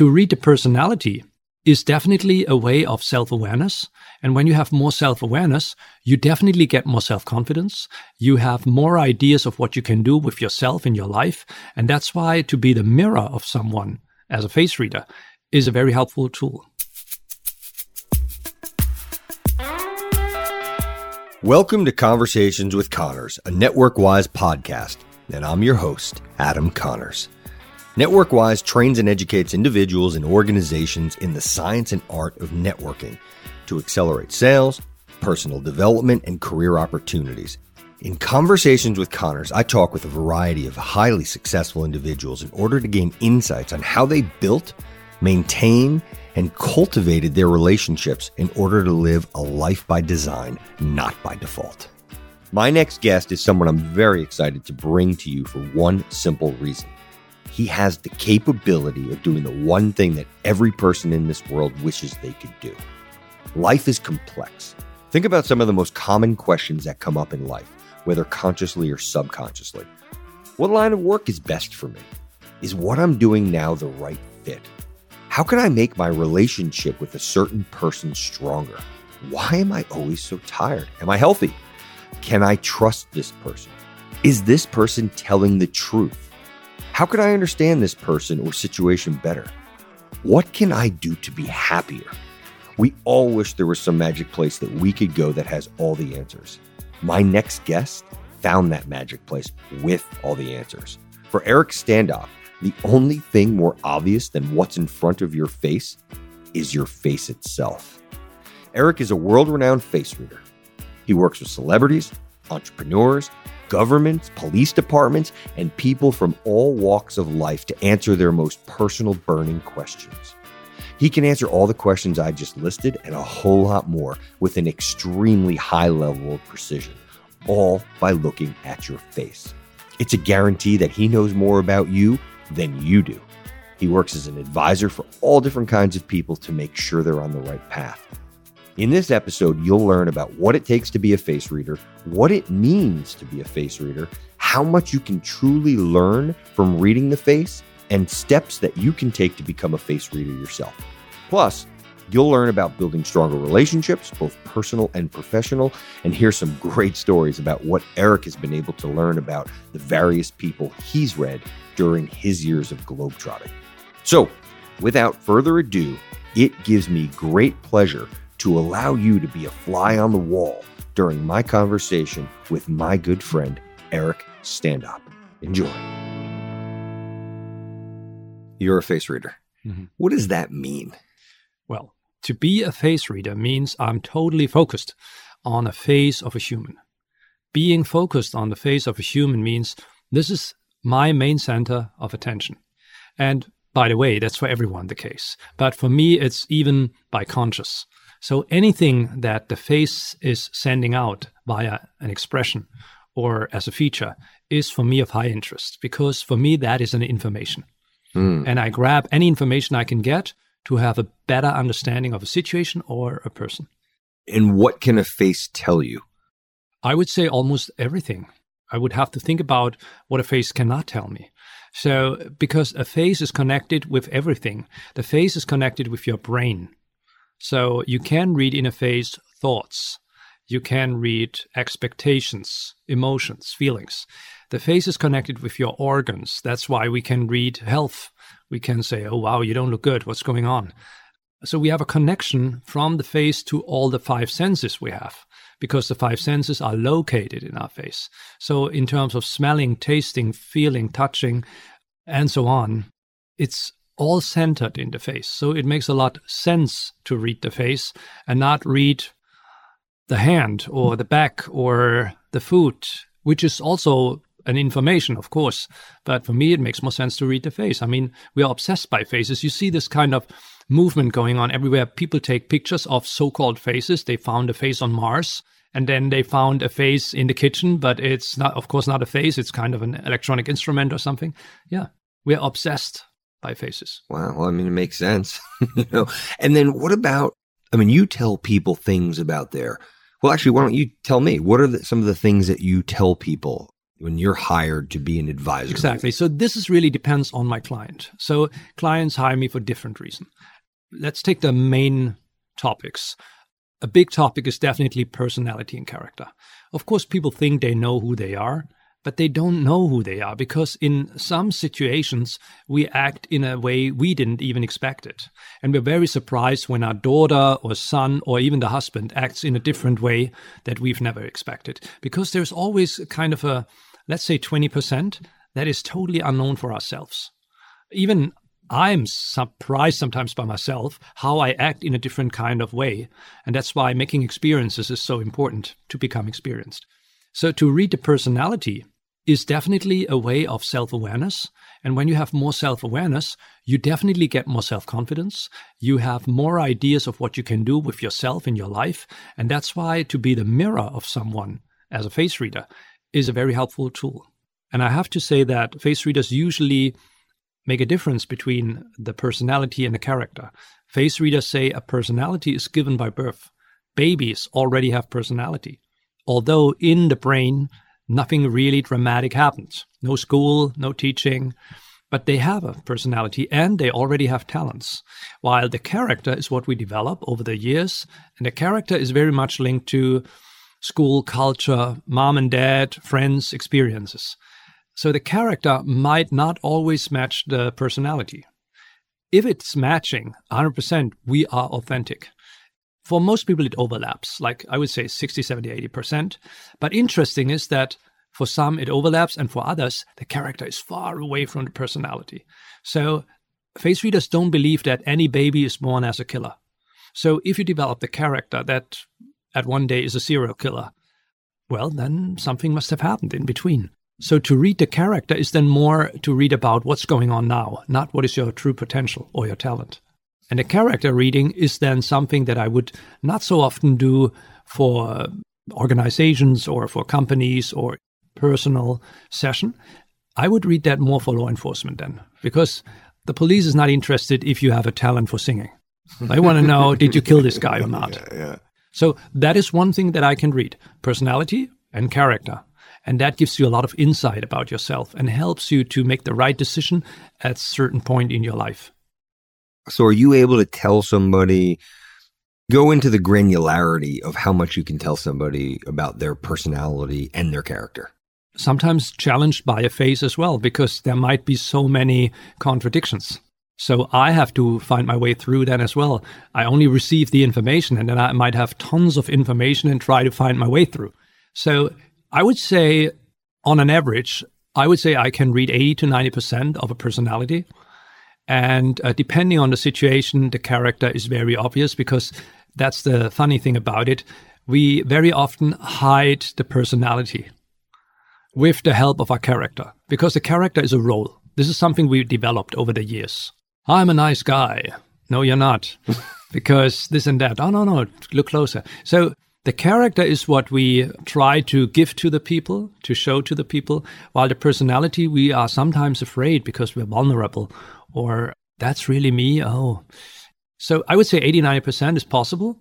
to read the personality is definitely a way of self awareness. And when you have more self awareness, you definitely get more self confidence. You have more ideas of what you can do with yourself in your life. And that's why to be the mirror of someone as a face reader is a very helpful tool. Welcome to Conversations with Connors, a NetworkWise podcast. And I'm your host, Adam Connors. NetworkWise trains and educates individuals and organizations in the science and art of networking to accelerate sales, personal development, and career opportunities. In Conversations with Connors, I talk with a variety of highly successful individuals in order to gain insights on how they built, maintained, and cultivated their relationships in order to live a life by design, not by default. My next guest is someone I'm very excited to bring to you for one simple reason he has the capability of doing the one thing that every person in this world wishes they could do. Life is complex. Think about some of the most common questions that come up in life, whether consciously or subconsciously. What line of work is best for me? Is what I'm doing now the right fit? How can I make my relationship with a certain person stronger? Why am I always so tired? Am I healthy? Can I trust this person? Is this person telling the truth? How can I understand this person or situation better? What can I do to be happier? We all wish there was some magic place that we could go that has all the answers. My next guest found that magic place with all the answers. For Eric Standop, the only thing more obvious than what's in front of your face is your face itself. Eric is a world renowned face reader. He works with celebrities, entrepreneurs, governments, police departments, and people from all walks of life to answer their most personal burning questions. He can answer all the questions I just listed and a whole lot more with an extremely high level of precision, all by looking at your face. It's a guarantee that he knows more about you than you do. He works as an advisor for all different kinds of people to make sure they're on the right path. In this episode, you'll learn about what it takes to be a face reader, what it means to be a face reader, how much you can truly learn from reading the face, and steps that you can take to become a face reader yourself. Plus, you'll learn about building stronger relationships, both personal and professional, and hear some great stories about what Eric has been able to learn about the various people he's read during his years of globetrotting. So, without further ado, it gives me great pleasure to allow you to be a fly on the wall during my conversation with my good friend, Eric Standop. Enjoy. You're a face reader. Mm-hmm. What does that mean? Well, to be a face reader means I'm totally focused on a face of a human. Being focused on the face of a human means this is my main center of attention. And by the way, that's for everyone the case. But for me, it's even by conscious. So anything that the face is sending out via an expression or as a feature is for me of high interest because for me that is an information. Mm. And I grab any information I can get to have a better understanding of a situation or a person. And what can a face tell you? I would say almost everything. I would have to think about what a face cannot tell me. So, because a face is connected with everything, the face is connected with your brain. So you can read in a face thoughts. You can read expectations, emotions, feelings. The face is connected with your organs. That's why we can read health. We can say, oh, wow, you don't look good. What's going on? So we have a connection from the face to all the five senses we have because the five senses are located in our face. So in terms of smelling, tasting, feeling, touching, and so on, it's all centered in the face. So it makes a lot sense to read the face and not read the hand or the back or the foot, which is also an information, of course. But for me, it makes more sense to read the face. I mean, we are obsessed by faces. You see this kind of movement going on everywhere. People take pictures of so called faces. They found a face on Mars. And then they found a face in the kitchen, but it's not, of course, not a face. It's kind of an electronic instrument or something. Yeah, we're obsessed by faces. Wow. Well, I mean, it makes sense. you know, and then what about? I mean, you tell people things about their. Well, actually, why don't you tell me what are the, some of the things that you tell people when you're hired to be an advisor. Exactly. So this is really depends on my client. So clients hire me for different reasons. Let's take the main topics. A big topic is definitely personality and character. Of course, people think they know who they are, but they don't know who they are because in some situations we act in a way we didn't even expect it. And we're very surprised when our daughter or son or even the husband acts in a different way that we've never expected because there's always kind of a, let's say 20% that is totally unknown for ourselves. Even I'm surprised sometimes by myself how I act in a different kind of way. And that's why making experiences is so important to become experienced. So to read the personality is definitely a way of self awareness. And when you have more self awareness, you definitely get more self confidence. You have more ideas of what you can do with yourself in your life. And that's why to be the mirror of someone as a face reader is a very helpful tool. And I have to say that face readers usually make a difference between the personality and the character. Face readers say a personality is given by birth. Babies already have personality. Although in the brain, nothing really dramatic happens. No school, no teaching, but they have a personality and they already have talents. While the character is what we develop over the years, and the character is very much linked to school culture, mom and dad, friends, experiences. So the character might not always match the personality. If it's matching 100%, we are authentic. For most people, it overlaps, like I would say 60, 70, 80%. But interesting is that for some, it overlaps, and for others, the character is far away from the personality. So face readers don't believe that any baby is born as a killer. So if you develop the character that at one day is a serial killer, well, then something must have happened in between. So to read the character is then more to read about what's going on now, not what is your true potential or your talent. And the character reading is then something that I would not so often do for organizations or for companies or personal session. I would read that more for law enforcement then, because the police is not interested if you have a talent for singing. They want to know did you kill this guy or not. Yeah, yeah. So that is one thing that I can read personality and character. And that gives you a lot of insight about yourself and helps you to make the right decision at a certain point in your life. So, are you able to tell somebody, go into the granularity of how much you can tell somebody about their personality and their character? Sometimes challenged by a face as well, because there might be so many contradictions. So I have to find my way through that as well. I only receive the information and then I might have tons of information and try to find my way through. So I would say, on an average, I would say I can read 80 to 90% of a personality. And uh, depending on the situation, the character is very obvious because that's the funny thing about it. We very often hide the personality with the help of our character because the character is a role. This is something we've developed over the years. I'm a nice guy. No, you're not. because this and that. Oh, no, no, look closer. So the character is what we try to give to the people, to show to the people, while the personality, we are sometimes afraid because we're vulnerable or that's really me. Oh. So I would say 89% is possible.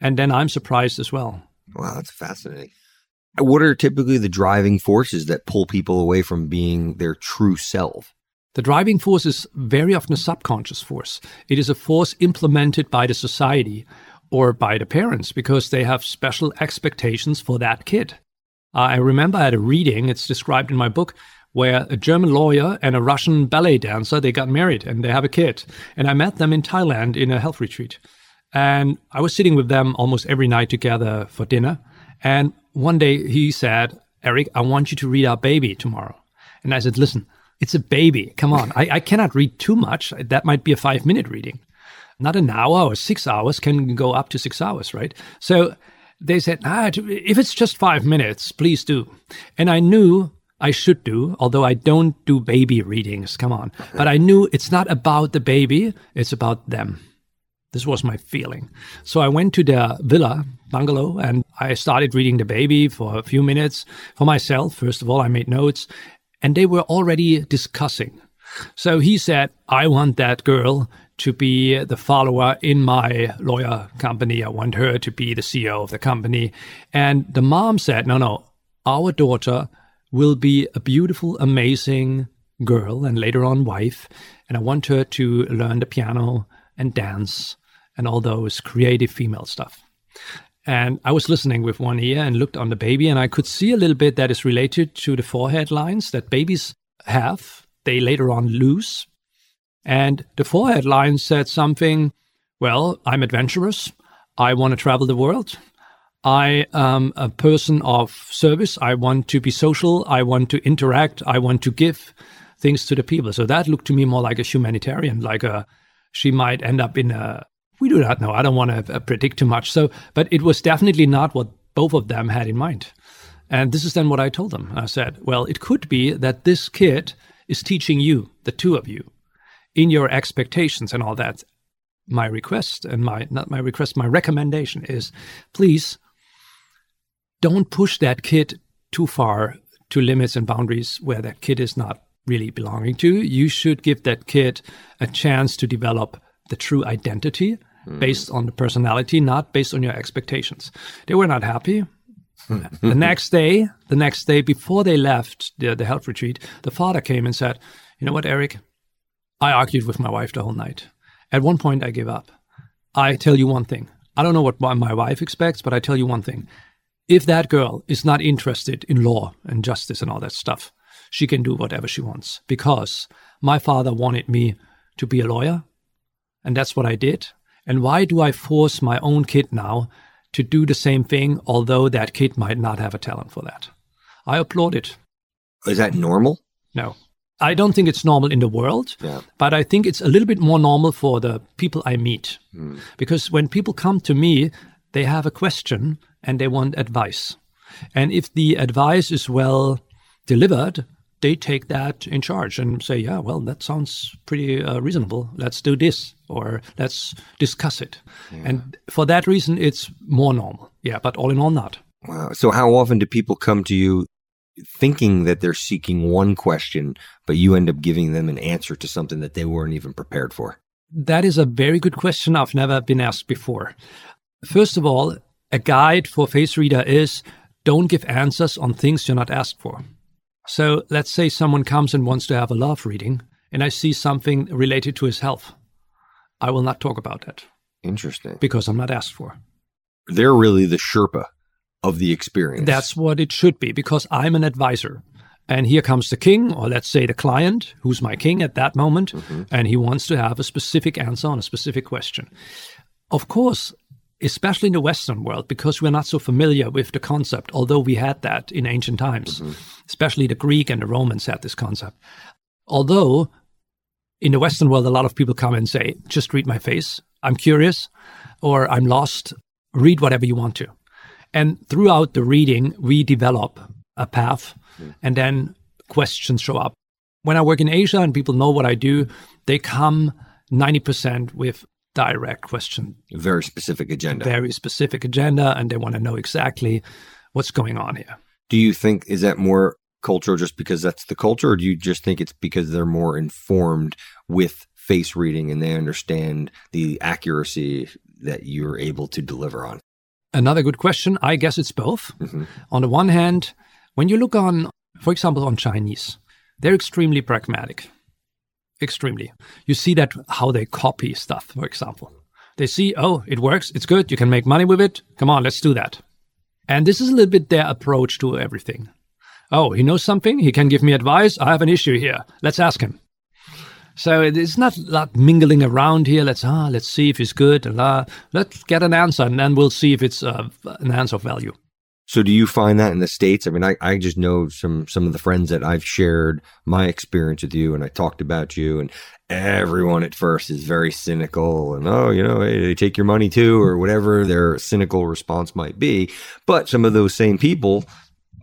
And then I'm surprised as well. Wow, that's fascinating. What are typically the driving forces that pull people away from being their true self? The driving force is very often a subconscious force. It is a force implemented by the society or by the parents because they have special expectations for that kid. Uh, I remember I had a reading, it's described in my book, where a German lawyer and a Russian ballet dancer, they got married and they have a kid. And I met them in Thailand in a health retreat. And I was sitting with them almost every night together for dinner. And one day he said, Eric, I want you to read our baby tomorrow. And I said, listen, it's a baby. Come on. I, I cannot read too much. That might be a five minute reading not an hour or six hours can go up to six hours, right? So they said, ah, if it's just five minutes, please do. And I knew I should do, although I don't do baby readings. Come on. But I knew it's not about the baby, it's about them. This was my feeling. So I went to the villa bungalow and I started reading the baby for a few minutes for myself. First of all, I made notes and they were already discussing. So he said, I want that girl to be the follower in my lawyer company. I want her to be the CEO of the company. And the mom said, no, no, our daughter will be a beautiful, amazing girl and later on wife. And I want her to learn the piano and dance and all those creative female stuff. And I was listening with one ear and looked on the baby, and I could see a little bit that is related to the forehead lines that babies have. They later on lose. And the forehead line said something, well, I'm adventurous. I want to travel the world. I am a person of service. I want to be social. I want to interact. I want to give things to the people. So that looked to me more like a humanitarian, like a, she might end up in a we do not know. I don't want to uh, predict too much. So, but it was definitely not what both of them had in mind. And this is then what I told them. I said, well, it could be that this kid is teaching you, the two of you, in your expectations and all that. My request and my, not my request, my recommendation is please don't push that kid too far to limits and boundaries where that kid is not really belonging to. You should give that kid a chance to develop the true identity mm. based on the personality, not based on your expectations. They were not happy. the next day, the next day before they left the, the health retreat, the father came and said, You know what, Eric? I argued with my wife the whole night. At one point, I gave up. I tell you one thing. I don't know what my wife expects, but I tell you one thing. If that girl is not interested in law and justice and all that stuff, she can do whatever she wants because my father wanted me to be a lawyer. And that's what I did. And why do I force my own kid now to do the same thing, although that kid might not have a talent for that? I applaud it. Is that normal? No. I don't think it's normal in the world, yeah. but I think it's a little bit more normal for the people I meet. Mm. Because when people come to me, they have a question and they want advice. And if the advice is well delivered, they take that in charge and say, yeah, well, that sounds pretty uh, reasonable. Let's do this or let's discuss it. Yeah. And for that reason, it's more normal. Yeah, but all in all, not. Wow. So, how often do people come to you thinking that they're seeking one question, but you end up giving them an answer to something that they weren't even prepared for? That is a very good question. I've never been asked before. First of all, a guide for face reader is don't give answers on things you're not asked for. So let's say someone comes and wants to have a love reading, and I see something related to his health. I will not talk about that. Interesting. Because I'm not asked for. They're really the Sherpa of the experience. That's what it should be, because I'm an advisor. And here comes the king, or let's say the client, who's my king at that moment, mm-hmm. and he wants to have a specific answer on a specific question. Of course, especially in the Western world, because we're not so familiar with the concept, although we had that in ancient times, mm-hmm. especially the Greek and the Romans had this concept. Although in the Western world, a lot of people come and say, just read my face. I'm curious or I'm lost. Read whatever you want to. And throughout the reading, we develop a path mm-hmm. and then questions show up. When I work in Asia and people know what I do, they come 90% with direct question. A very specific agenda. Very specific agenda, and they want to know exactly what's going on here. Do you think is that more cultural just because that's the culture, or do you just think it's because they're more informed with face reading and they understand the accuracy that you're able to deliver on? Another good question. I guess it's both. Mm-hmm. On the one hand, when you look on, for example, on Chinese, they're extremely pragmatic extremely. You see that how they copy stuff, for example. They see, oh, it works, it's good, you can make money with it. Come on, let's do that. And this is a little bit their approach to everything. Oh, he knows something, he can give me advice. I have an issue here. Let's ask him. So it's not like mingling around here. Let's ah, let's see if he's good, and uh, let's get an answer, and then we'll see if it's uh, an answer of value. So do you find that in the States? I mean, I, I just know some, some of the friends that I've shared my experience with you and I talked about you and everyone at first is very cynical and, oh, you know, hey, they take your money too or whatever their cynical response might be. But some of those same people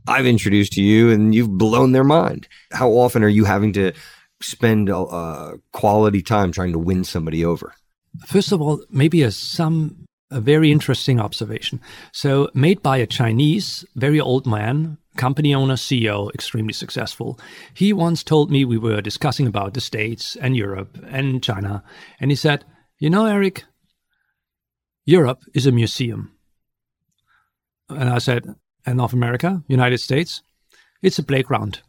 I've introduced to you and you've blown their mind. How often are you having to spend uh, quality time trying to win somebody over? First of all, maybe as some a very interesting observation. So, made by a Chinese, very old man, company owner, CEO, extremely successful. He once told me we were discussing about the States and Europe and China, and he said, You know, Eric, Europe is a museum. And I said, And North America, United States? It's a playground.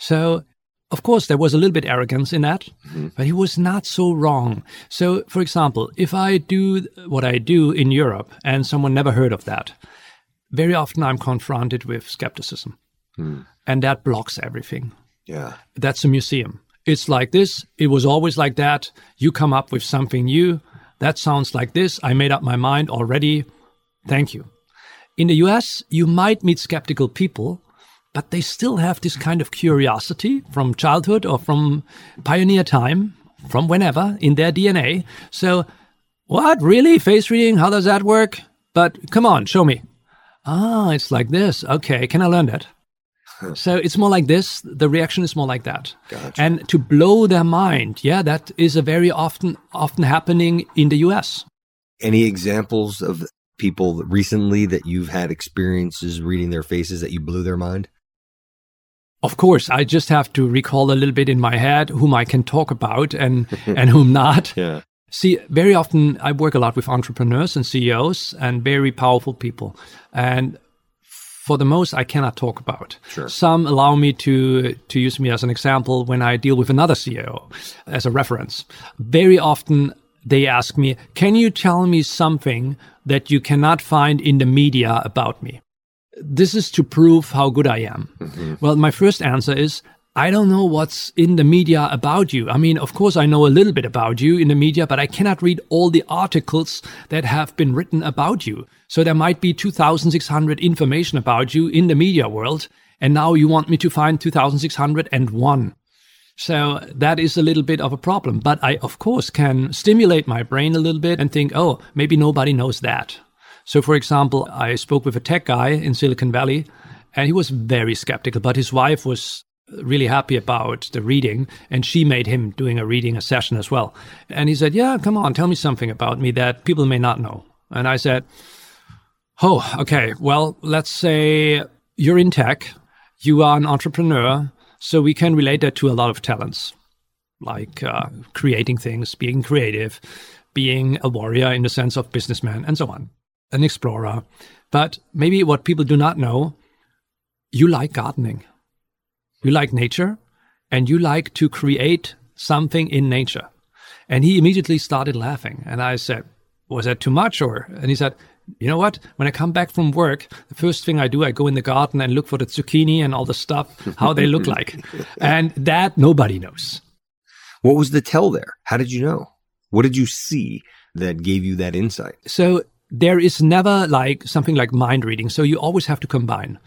So, of course, there was a little bit arrogance in that, mm-hmm. but he was not so wrong. So, for example, if I do what I do in Europe and someone never heard of that, very often I'm confronted with skepticism. Mm. And that blocks everything. Yeah. That's a museum. It's like this. It was always like that. You come up with something new. That sounds like this. I made up my mind already. Thank you. In the US, you might meet skeptical people, but they still have this kind of curiosity from childhood or from pioneer time, from whenever in their DNA. So, what? Really? Face reading? How does that work? But come on, show me. Ah, it's like this. Okay, can I learn that? so it's more like this. The reaction is more like that. Gotcha. And to blow their mind, yeah, that is a very often often happening in the US. Any examples of people recently that you've had experiences reading their faces that you blew their mind? Of course, I just have to recall a little bit in my head whom I can talk about and and whom not. Yeah. See, very often I work a lot with entrepreneurs and CEOs and very powerful people. And for the most I cannot talk about. Sure. Some allow me to to use me as an example when I deal with another CEO as a reference. Very often they ask me, "Can you tell me something that you cannot find in the media about me?" This is to prove how good I am. Mm-hmm. Well, my first answer is I don't know what's in the media about you. I mean, of course, I know a little bit about you in the media, but I cannot read all the articles that have been written about you. So there might be 2,600 information about you in the media world. And now you want me to find 2,601. So that is a little bit of a problem. But I, of course, can stimulate my brain a little bit and think, oh, maybe nobody knows that. So, for example, I spoke with a tech guy in Silicon Valley and he was very skeptical, but his wife was really happy about the reading and she made him doing a reading a session as well. And he said yeah come on tell me something about me that people may not know. And i said oh okay. Well let's say you're in tech you are an entrepreneur so we can relate that to a lot of talents like uh, creating things being creative being a warrior in the sense of businessman and so on an explorer but maybe what people do not know you like gardening you like nature and you like to create something in nature. And he immediately started laughing. And I said, Was that too much? Or, and he said, You know what? When I come back from work, the first thing I do, I go in the garden and look for the zucchini and all the stuff, how they look like. And that nobody knows. What was the tell there? How did you know? What did you see that gave you that insight? So there is never like something like mind reading. So you always have to combine.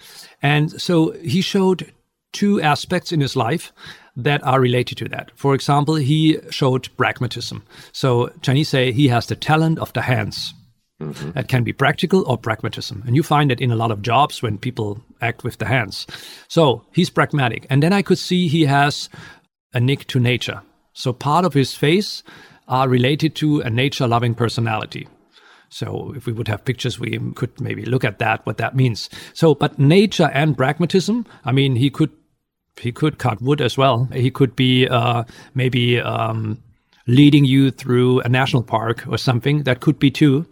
And so he showed two aspects in his life that are related to that. For example, he showed pragmatism. So Chinese say he has the talent of the hands. Mm-hmm. That can be practical or pragmatism. And you find it in a lot of jobs when people act with the hands. So he's pragmatic. And then I could see he has a nick to nature. So part of his face are related to a nature loving personality. So if we would have pictures, we could maybe look at that, what that means. So, but nature and pragmatism, I mean, he could he could cut wood as well. He could be uh, maybe um, leading you through a national park or something. That could be too.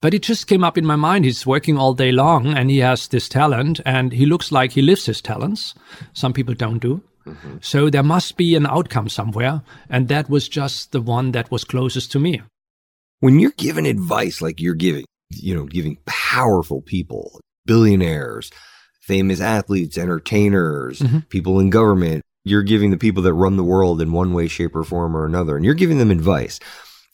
But it just came up in my mind. He's working all day long and he has this talent and he looks like he lives his talents. Some people don't do. Mm-hmm. So there must be an outcome somewhere. And that was just the one that was closest to me. When you're giving advice like you're giving, you know, giving powerful people, billionaires, famous athletes, entertainers, mm-hmm. people in government. You're giving the people that run the world in one way, shape, or form or another, and you're giving them advice.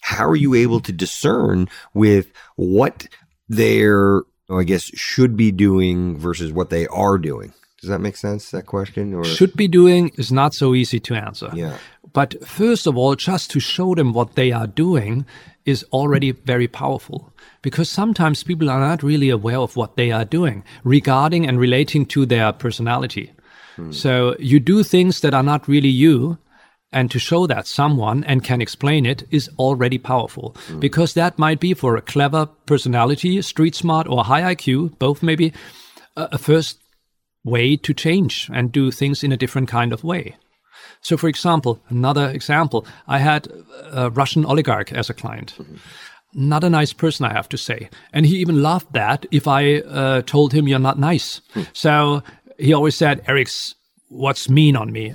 How are you able to discern with what they're, I guess, should be doing versus what they are doing? Does that make sense, that question? Or? Should be doing is not so easy to answer. Yeah. But first of all, just to show them what they are doing is already very powerful because sometimes people are not really aware of what they are doing regarding and relating to their personality. Hmm. So you do things that are not really you. And to show that someone and can explain it is already powerful hmm. because that might be for a clever personality, street smart or high IQ, both maybe a first way to change and do things in a different kind of way. So, for example, another example, I had a Russian oligarch as a client. Mm-hmm. Not a nice person, I have to say. And he even laughed that if I uh, told him you're not nice. So he always said, Eric's, what's mean on me?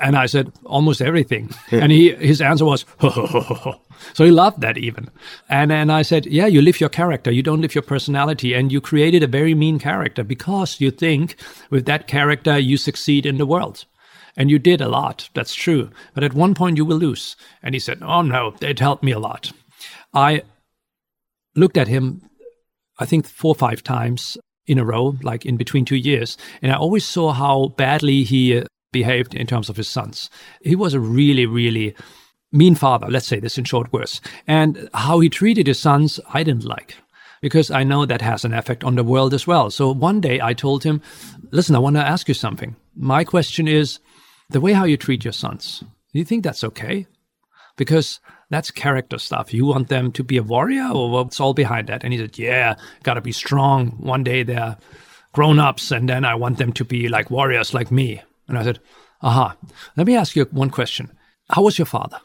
And I said, almost everything. and he, his answer was, ho, ho, ho, ho. So he loved that even. And and I said, yeah, you live your character. You don't live your personality. And you created a very mean character because you think with that character you succeed in the world. And you did a lot. That's true. But at one point you will lose. And he said, oh no, it helped me a lot. I looked at him, I think four or five times in a row, like in between two years. And I always saw how badly he uh, behaved in terms of his sons. He was a really, really mean father, let's say this in short words. And how he treated his sons, I didn't like because I know that has an effect on the world as well. So one day I told him, listen, I want to ask you something. My question is the way how you treat your sons. Do you think that's okay? Because that's character stuff. You want them to be a warrior or what's all behind that? And he said, yeah, got to be strong. One day they're grown ups and then I want them to be like warriors like me. And I said, aha, let me ask you one question. How was your father?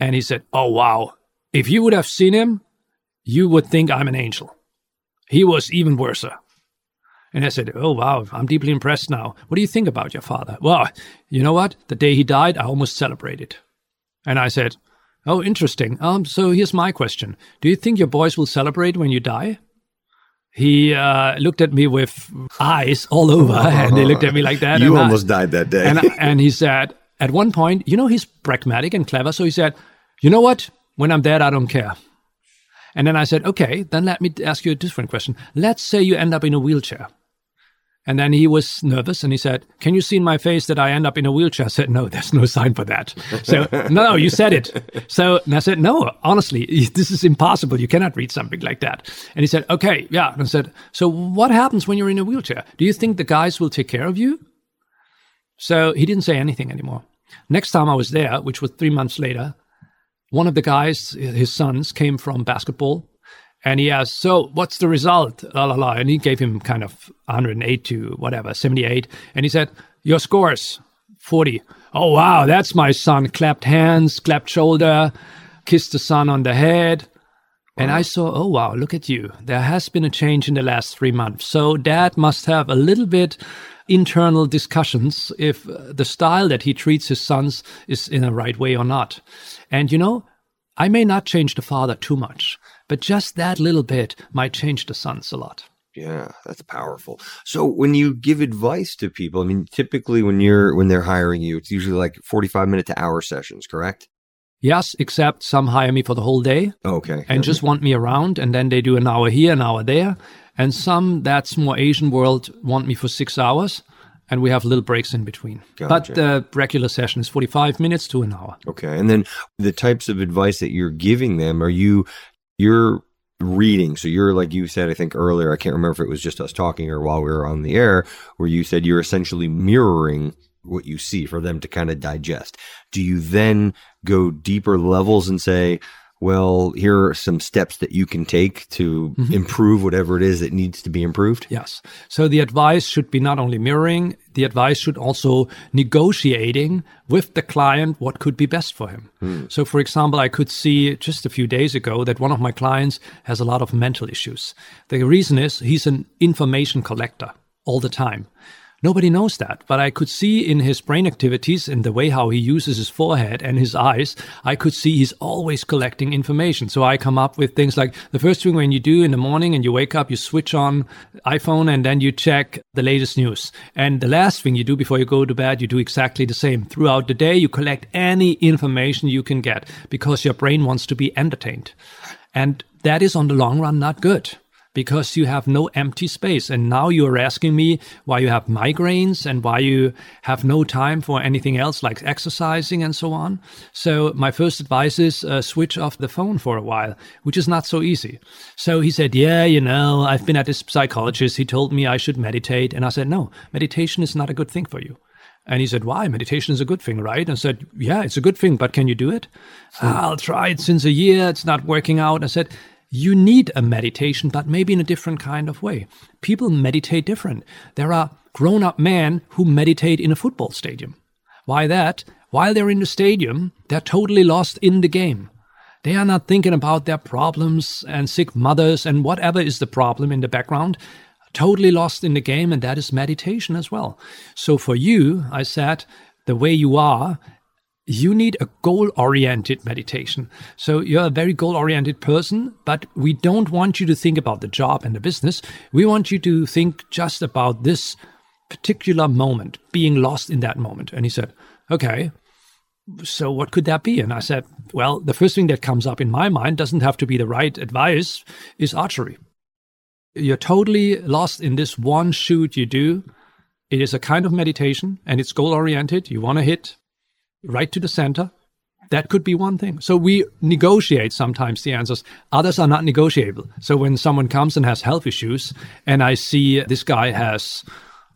And he said, Oh, wow. If you would have seen him, you would think I'm an angel. He was even worse. And I said, Oh, wow, I'm deeply impressed now. What do you think about your father? Well, you know what? The day he died, I almost celebrated. And I said, Oh, interesting. Um, so here's my question Do you think your boys will celebrate when you die? He uh, looked at me with eyes all over, and they looked at me like that. you almost I, died that day. and, and he said, at one point, you know, he's pragmatic and clever. So he said, you know what? When I'm dead, I don't care. And then I said, okay, then let me ask you a different question. Let's say you end up in a wheelchair. And then he was nervous and he said, Can you see in my face that I end up in a wheelchair? I said, No, there's no sign for that. So, no, you said it. So and I said, No, honestly, this is impossible. You cannot read something like that. And he said, Okay, yeah. And I said, So what happens when you're in a wheelchair? Do you think the guys will take care of you? So he didn't say anything anymore. Next time I was there, which was three months later, one of the guys, his sons, came from basketball and he asked, So what's the result? La la la. And he gave him kind of 108 to whatever, 78. And he said, Your scores, 40. Oh, wow, that's my son. Clapped hands, clapped shoulder, kissed the son on the head. And I saw, oh, wow, look at you. There has been a change in the last three months. So dad must have a little bit internal discussions if the style that he treats his sons is in a right way or not. And you know, I may not change the father too much, but just that little bit might change the sons a lot. Yeah, that's powerful. So when you give advice to people, I mean, typically when you're when they're hiring you, it's usually like 45 minute to hour sessions, correct? Yes, except some hire me for the whole day. Okay. And just want me around, and then they do an hour here, an hour there. And some that's more Asian world want me for six hours and we have little breaks in between. Gotcha. But the regular session is 45 minutes to an hour. Okay. And then the types of advice that you're giving them, are you, you're reading. So you're, like you said, I think earlier, I can't remember if it was just us talking or while we were on the air, where you said you're essentially mirroring what you see for them to kind of digest. Do you then go deeper levels and say, well, here are some steps that you can take to mm-hmm. improve whatever it is that needs to be improved? Yes. So the advice should be not only mirroring, the advice should also negotiating with the client what could be best for him. Mm. So for example, I could see just a few days ago that one of my clients has a lot of mental issues. The reason is he's an information collector all the time. Nobody knows that, but I could see in his brain activities, in the way how he uses his forehead and his eyes, I could see he's always collecting information. So I come up with things like the first thing when you do in the morning and you wake up, you switch on iPhone and then you check the latest news. And the last thing you do before you go to bed, you do exactly the same. Throughout the day, you collect any information you can get because your brain wants to be entertained. And that is on the long run not good because you have no empty space. And now you're asking me why you have migraines and why you have no time for anything else like exercising and so on. So my first advice is uh, switch off the phone for a while, which is not so easy. So he said, yeah, you know, I've been at this psychologist. He told me I should meditate. And I said, no, meditation is not a good thing for you. And he said, Why? Meditation is a good thing, right? And I said, Yeah, it's a good thing, but can you do it? I'll try it since a year. It's not working out. I said, you need a meditation, but maybe in a different kind of way. People meditate different. There are grown up men who meditate in a football stadium. Why that? While they're in the stadium, they're totally lost in the game. They are not thinking about their problems and sick mothers and whatever is the problem in the background. totally lost in the game, and that is meditation as well. So for you, I said, the way you are, you need a goal oriented meditation. So you're a very goal oriented person, but we don't want you to think about the job and the business. We want you to think just about this particular moment, being lost in that moment. And he said, okay, so what could that be? And I said, well, the first thing that comes up in my mind doesn't have to be the right advice is archery. You're totally lost in this one shoot you do. It is a kind of meditation and it's goal oriented. You want to hit right to the center. That could be one thing. So we negotiate sometimes the answers. Others are not negotiable. So when someone comes and has health issues and I see this guy has,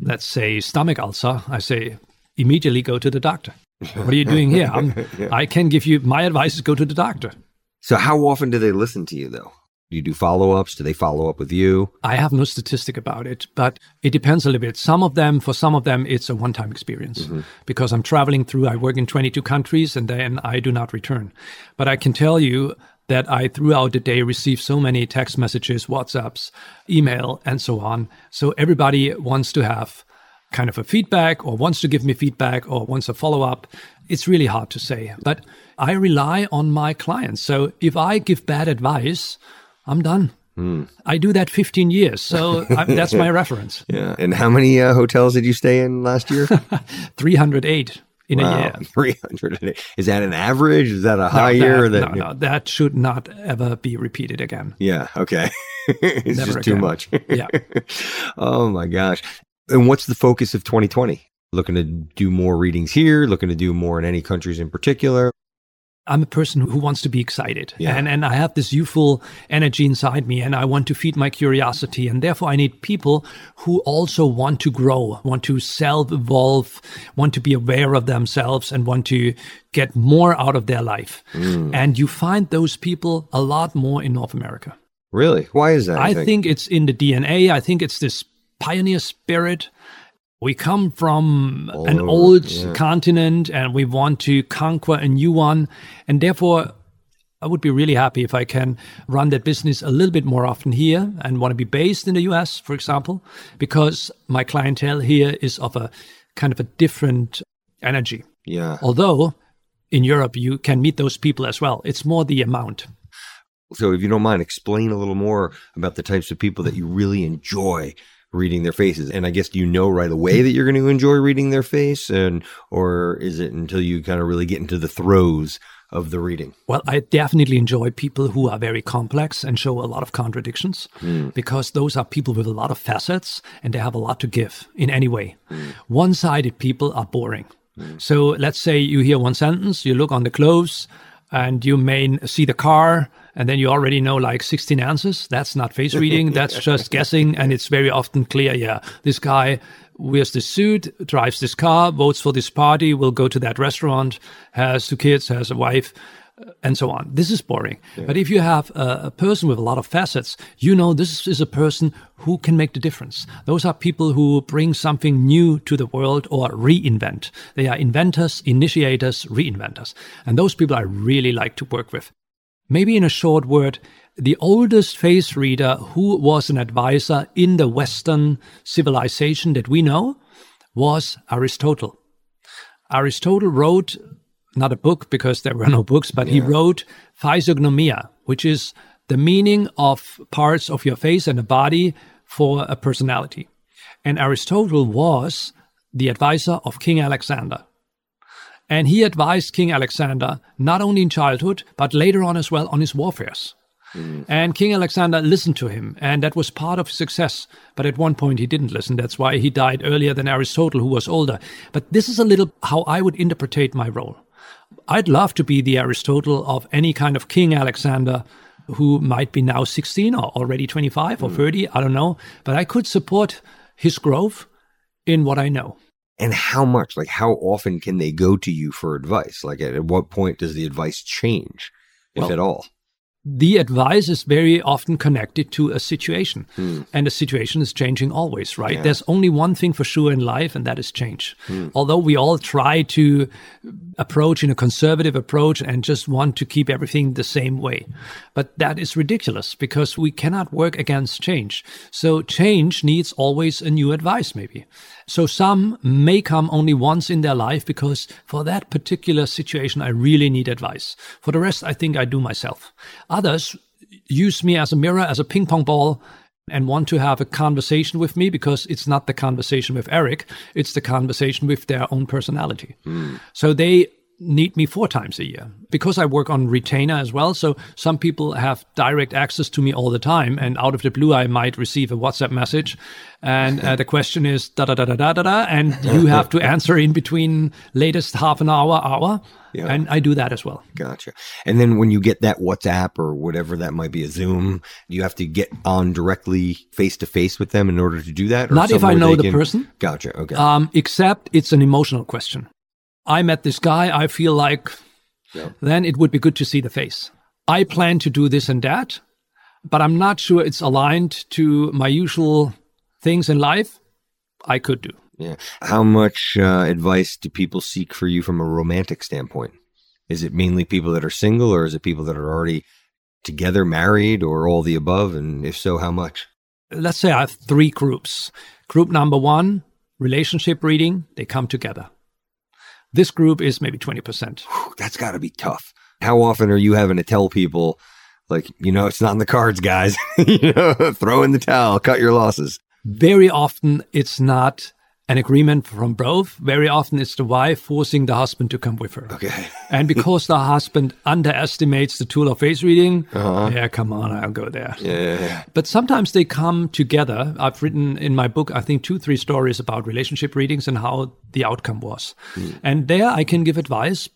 let's say, stomach ulcer, I say, immediately go to the doctor. What are you doing here? yeah. I can give you my advice is go to the doctor. So how often do they listen to you though? Do you do follow ups? Do they follow up with you? I have no statistic about it, but it depends a little bit. Some of them, for some of them, it's a one time experience mm-hmm. because I'm traveling through, I work in 22 countries and then I do not return. But I can tell you that I throughout the day receive so many text messages, WhatsApps, email, and so on. So everybody wants to have kind of a feedback or wants to give me feedback or wants a follow up. It's really hard to say, but I rely on my clients. So if I give bad advice, I'm done. Mm. I do that 15 years, so I, that's my reference. Yeah. And how many uh, hotels did you stay in last year? 308 in wow. a year. 308. Is that an average? Is that a high no, year? That, no, no, that should not ever be repeated again. Yeah. Okay. it's Never just again. too much. yeah. oh my gosh. And what's the focus of 2020? Looking to do more readings here, looking to do more in any countries in particular. I'm a person who wants to be excited. Yeah. And, and I have this youthful energy inside me and I want to feed my curiosity. And therefore I need people who also want to grow, want to self evolve, want to be aware of themselves and want to get more out of their life. Mm. And you find those people a lot more in North America. Really? Why is that? I think? think it's in the DNA. I think it's this pioneer spirit. We come from old, an old yeah. continent and we want to conquer a new one. And therefore, I would be really happy if I can run that business a little bit more often here and want to be based in the US, for example, because my clientele here is of a kind of a different energy. Yeah. Although in Europe, you can meet those people as well. It's more the amount. So, if you don't mind, explain a little more about the types of people that you really enjoy reading their faces. And I guess you know right away that you're going to enjoy reading their face and or is it until you kind of really get into the throes of the reading? Well, I definitely enjoy people who are very complex and show a lot of contradictions mm. because those are people with a lot of facets and they have a lot to give in any way. Mm. One-sided people are boring. Mm. So let's say you hear one sentence, you look on the clothes and you may see the car and then you already know like 16 answers. That's not face reading. That's just guessing. And it's very often clear. Yeah, this guy wears this suit, drives this car, votes for this party, will go to that restaurant, has two kids, has a wife, and so on. This is boring. Yeah. But if you have a, a, person with a lot of facets, you know this is a person who can make the difference. Those are people who bring something new to the world or reinvent. They are inventors, initiators, reinventors. And those people I really like to work with. Maybe in a short word, the oldest face reader who was an advisor in the Western civilization that we know was Aristotle. Aristotle wrote not a book because there were no books, but yeah. he wrote physiognomia, which is the meaning of parts of your face and a body for a personality. And Aristotle was the advisor of King Alexander. And he advised King Alexander not only in childhood, but later on as well on his warfares. Mm. And King Alexander listened to him, and that was part of his success. But at one point, he didn't listen. That's why he died earlier than Aristotle, who was older. But this is a little how I would interpret my role. I'd love to be the Aristotle of any kind of King Alexander who might be now 16 or already 25 or mm. 30, I don't know. But I could support his growth in what I know. And how much like how often can they go to you for advice? Like at, at what point does the advice change if well, at all? the advice is very often connected to a situation. And the situation is changing always right? Yeah. there's only one thing for sure in life and that is change. Although we all try to approach in a conservative approach and just want to keep everything the same way. But that is ridiculous because we cannot work against change. So change needs always a new advice maybe. So some may come only once in their life because for that particular situation I really need advice. For the rest I think I do myself. Others use me as a mirror as a ping pong ball and want to have a conversation with me because it's not the conversation with Eric, it's the conversation with their own personality. Hmm. So they need me four times a year because I work on retainer as well. So some people have direct access to me all the time, and out of the blue, I might receive a WhatsApp message, and uh, the question is da da da da da da da, and you have to answer in between latest half an hour, hour, Yeah. and I do that as well. Gotcha. And then when you get that WhatsApp or whatever that might be, a Zoom, you have to get on directly face to face with them in order to do that? Or Not if I know the person. Gotcha. Okay. um, except it's an emotional question. I met this guy, I feel like Yeah. then it would be good to see the face. I plan to do this and that, but I'm not sure it's aligned to my usual things in life. I could do. yeah. How much uh, advice do people seek for you from a romantic standpoint? Is it mainly people that are single or is it people that are already together, married, or all the above? And if so, how much? Let's say I have three groups. Group number one, relationship reading, they come together. This group is maybe 20%. Whew, That's got to be tough. How often are you having to tell people, like, you know, it's not in the cards, guys? you know, throw in the towel, cut your losses. Very often it's not an agreement from both. Very often it's the wife forcing the husband to come with her. Okay. And because the husband underestimates the tool of face reading, yeah, come on, I'll go there. Uh-huh. Yeah, yeah, yeah. But sometimes they come together. I've written in my book, I think, two, three stories about relationship readings and how the outcome was. And there I can give advice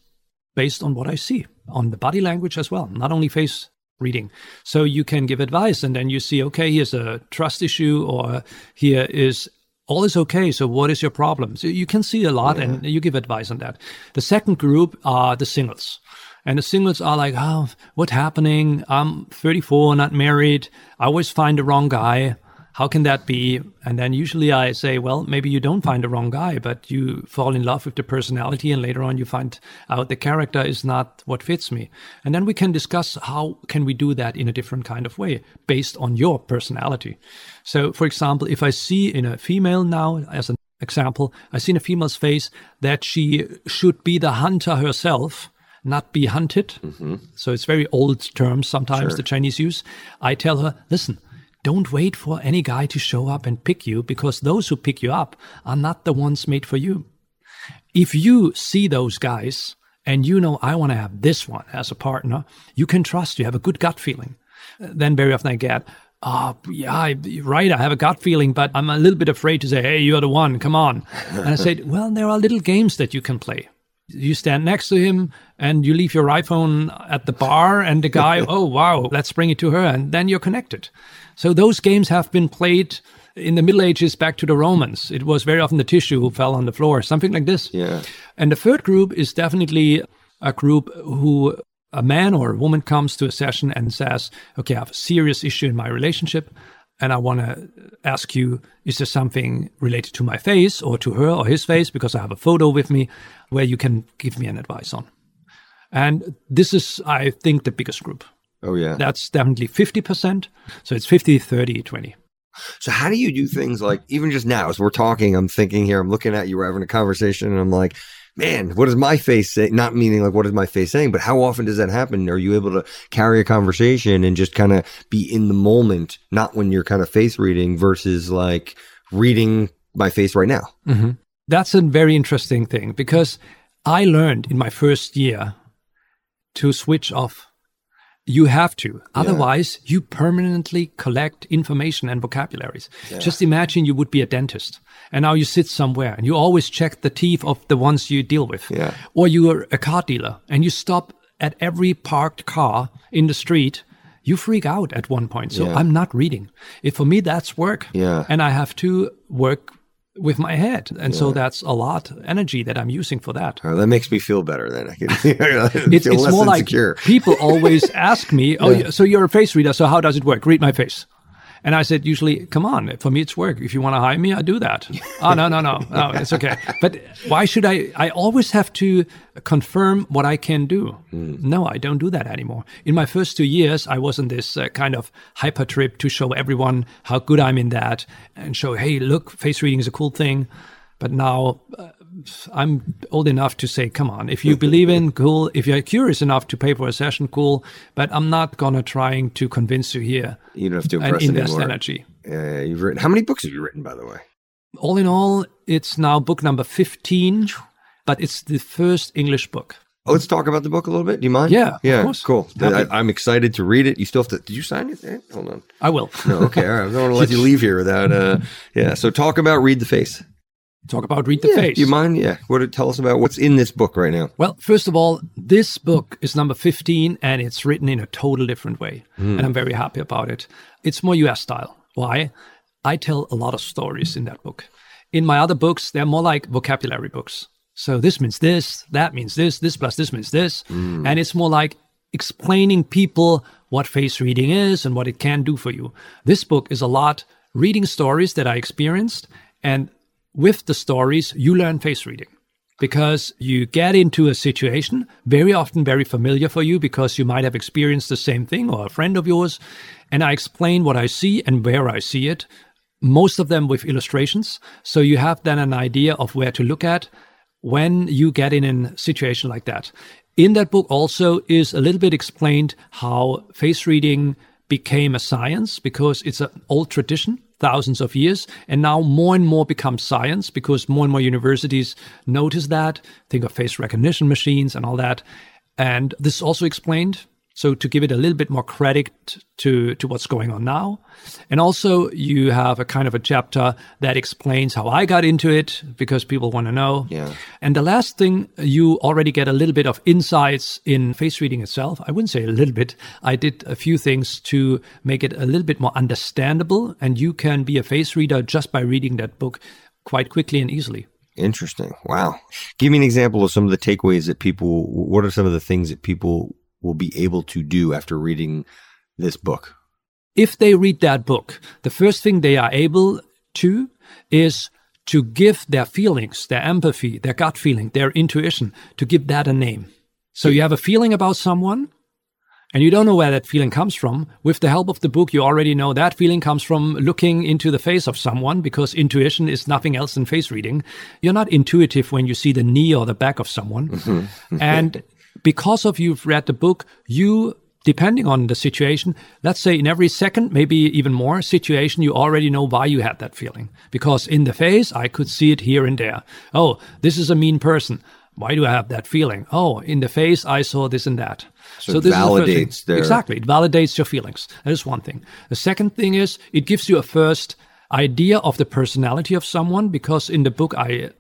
based on what I see on the body language as well, not only face reading. So you can give advice and then you see, okay, here's a trust issue or here is all is okay. So what is your problem? So you can see a lot and you give advice on that. The second group are the singles. And the singles are like, oh, what's happening? I'm 34, not married. I always find the wrong guy. How can that be? And then usually I say, well, maybe you don't find the wrong guy, but you fall in love with the personality and later on you find out the character is not what fits me. And then we can discuss how can we do that in a different kind of way based on your personality. So for example, if I see in a female now as an example, I see in a female's face that she should be the hunter herself, not be hunted. Mm-hmm. So it's very old terms sometimes the Chinese use. I tell her, listen, don't wait for any guy to show up and pick you because those who pick you up are not the ones made for you. If you see those guys and you know, I want to have this one as a partner, you can trust, you have a good gut feeling. Then very often I get, oh, yeah, I- right, I have a gut feeling, but I'm a little bit afraid to say, hey, you're the one, come on. and I said, well, there are little games that you can play you stand next to him and you leave your iPhone at the bar and the guy, oh wow, let's bring it to her and then you're connected. So those games have been played in the Middle Ages back to the Romans. It was very often the tissue who fell on the floor, something like this. Yeah. And the third group is definitely a group who a man or a woman comes to a session and says, okay, I have a serious issue in my relationship. And I want to ask you, is there something related to my face or to her or his face? Because I have a photo with me where you can give me an advice on. And this is, I think, the biggest group. Oh, yeah. That's definitely 50%. So it's 50, 30, 20. So how do you do things like even just now as we're talking, I'm thinking here, I'm looking at you, we're having a conversation, and I'm like, man, what does my face say? Not meaning like what is my face saying, but how often does that happen? Are you able to carry a conversation and just kind of be in the moment, not when you're kind of face reading versus like reading my face right now? Mm-hmm. That's a very interesting thing because I learned in my first year to switch off. You have to. Otherwise, you permanently collect information and vocabularies. Just imagine you would be a dentist and now you sit somewhere and you always check the teeth of the ones you deal with. Yeah. Or you're a car dealer and you stop at every parked car in the street. You freak out at one point. So Yeah. I'm not reading. If for me, that's work. Yeah. And I have to work with my head. And so that's a lot of energy that I'm using for that. Oh, that makes me feel better then. I can it's, feel it's less more insecure. like people always ask me, "Oh, yeah. so you're a face reader? So how does it work? Read my face." And I said, usually, come on, for me it's work. If you want to hire me, I do that. oh no, no, no, no, it's okay. But why should I? I always have to confirm what I can do. No, I don't do that anymore. In my first two years, I was on this uh, kind of hyper trip to show everyone how good I'm in that and show, hey, look, face reading is a cool thing. But now uh, I'm old enough to say, come on, if you believe in, cool. If you're curious enough to pay for a session, cool. But I'm not gonna trying to convince you here You don't have to and impress invest anymore. energy. Uh, you've written how many books have you written, by the way? All in all, it's now book number 15, but it's the first English book. Oh, let's talk about the book a little bit. Do you mind? Yeah, of yeah, course. cool. I, I'm excited to read it. You still have to. Did you sign it? Eh, Hold on. I will No, okay, all right. I don't want to let you leave here without. Uh, yeah. So talk about read the face. Talk about Read the Yeah, Face. Do you mind? Yeah. What? Tell us about what's in this book right now. Well, first of all, this book is number 15 and it's written in a total different way. Hmm. And I'm very happy about it. It's more US style. Why? I tell a lot of stories in that book. In my other books, they're more like vocabulary books. So this means this, that means this, this plus this means this. Hmm. And it's more like explaining people what face reading is and what it can do for you. This book is a lot reading stories that I experienced. And with the stories, you learn face reading. Because you get into a situation very often very familiar for you because you might have experienced the same thing or a friend of yours and i explain what i see and where i see it most of them with illustrations. So you have then an idea of where to look at when you get in a situation like that. In that book also is a little bit explained how face reading became a science because it's an old tradition thousands of years and now more and more becomes science because more and more universities notice that think of face recognition machines and all that. And this is also explained so to give it a little bit more credit to to what's going on now and also you have a kind of a chapter that explains how i got into it because people want to know Yeah. and the last thing you already get a little bit of insights in face reading itself i wouldn't say a little bit i did a few things to make it a little bit more understandable and you can be a face reader just by reading that book quite quickly and easily Interesting. Wow. Give me an example of some of the takeaways that people. What are some of the things that people will be able to do after reading this book? if they read that book, the first thing they are able to is to give their feelings, their empathy, their gut feeling, their intuition, to give that a name. So you have a feeling about someone and you don't know where that feeling comes from. With the help of the book, you already know that feeling comes from looking into the face of someone because intuition is nothing else than face reading. You're not intuitive when you see the knee or the back of someone. Mm-hmm. and because of you've read the book, you depending on the situation, let's say in every second, maybe even more situation, you already know why you had that feeling. Because in the face, I could see it here and there. Oh, this is a mean person. Why do I have that feeling? Oh, in the face, I saw this and that. So it this is the validates their- exactly. It validates your feelings. That is one thing. The second thing is it gives you a first idea of the personality of someone because in the book I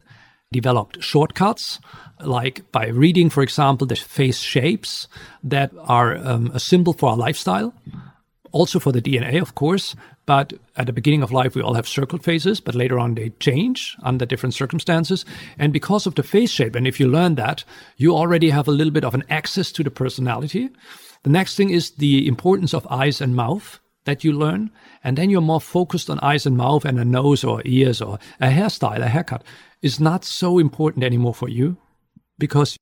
developed shortcuts like by reading, for example, the face shapes that are um, a symbol for our lifestyle, also for the DNA, of course. But at the beginning of life, we all have circled faces, but later on they change under different circumstances. And because of the face shape, and if you learn that, you already have a little bit of an access to the personality. The next thing is the importance of eyes and mouth that you learn. And then you're more focused on eyes and mouth and a nose or ears or a hairstyle, a haircut is not so important anymore for you because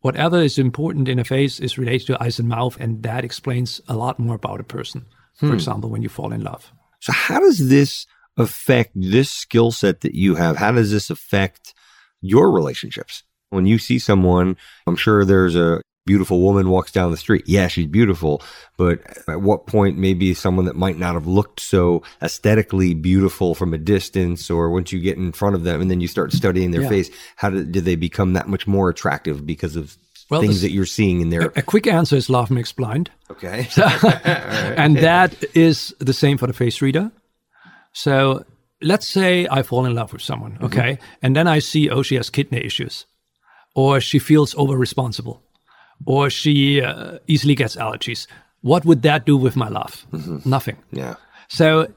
whatever is important in a face is related to eyes and mouth, and that explains a lot more about a person. For hmm. example, when you fall in love. So how does this affect this skill set that you have? How does this affect your relationships? When you see someone, I'm sure there's a beautiful woman walks down the street. Yeah, she's beautiful, but at what point maybe someone that might not have looked so aesthetically beautiful from a distance or once you get in front of them and then you start studying their Yeah. face, how did, did they become that much more attractive because of Well, things that you're seeing in their A quick answer is love makes blind. Okay. and that is the same for the face reader. So let's say I fall in love with someone, mm-hmm. okay, and then I see, oh, she has kidney issues, or she feels over responsible, or she uh, easily gets allergies. What would that do with my love? Nothing. yeah. So